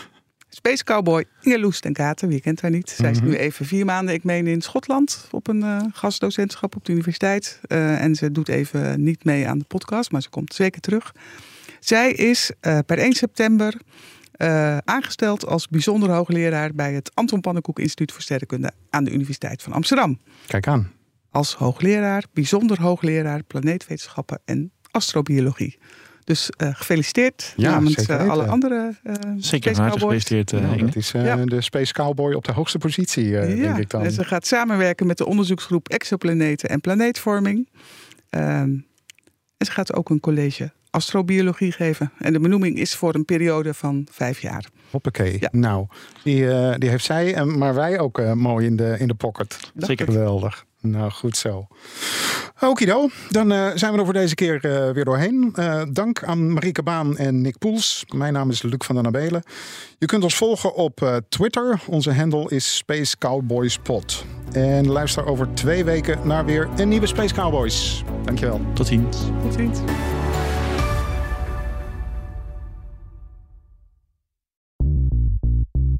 Space Cowboy Inge Loes ten Katen, wie kent haar niet? Zij is Mhm. nu even vier maanden, ik meen, in Schotland op een eh, gastdocentschap op de universiteit. Eh, en ze doet even niet mee aan de podcast, maar ze komt zeker terug. Zij is eh, per 1 september eh, aangesteld als bijzonder hoogleraar bij het Anton Pannenkoek Instituut voor Sterrenkunde aan de Universiteit van Amsterdam. Kijk aan. Als hoogleraar, bijzonder hoogleraar planeetwetenschappen en astrobiologie. Dus eh, gefeliciteerd Ja, namens zeker eh, alle andere eh Zeker, van harte gefeliciteerd, dat is eh, Ja. de Space Cowboy op de hoogste positie, eh, denk ik dan. En ze gaat samenwerken met de onderzoeksgroep Exoplaneten en Planeetvorming. Ehm, en ze gaat ook een college astrobiologie geven. En de benoeming is voor een periode van vijf jaar. Hoppakee. Ja. Nou, die, eh, die heeft zij, en maar wij ook eh, mooi in de, in de pocket. Zeker. Geweldig. Nou, goed zo. Okido, dan eh, zijn we er voor deze keer eh, weer doorheen. Eh, dank aan Marieke Baan en Nick Poels. Mijn naam is Luc van der Nabelen. Je kunt ons volgen op eh, Twitter. Onze handle is Space Cowboys Pod. En luister over twee weken naar weer een nieuwe Space Cowboys. Dankjewel. Tot ziens. Tot ziens.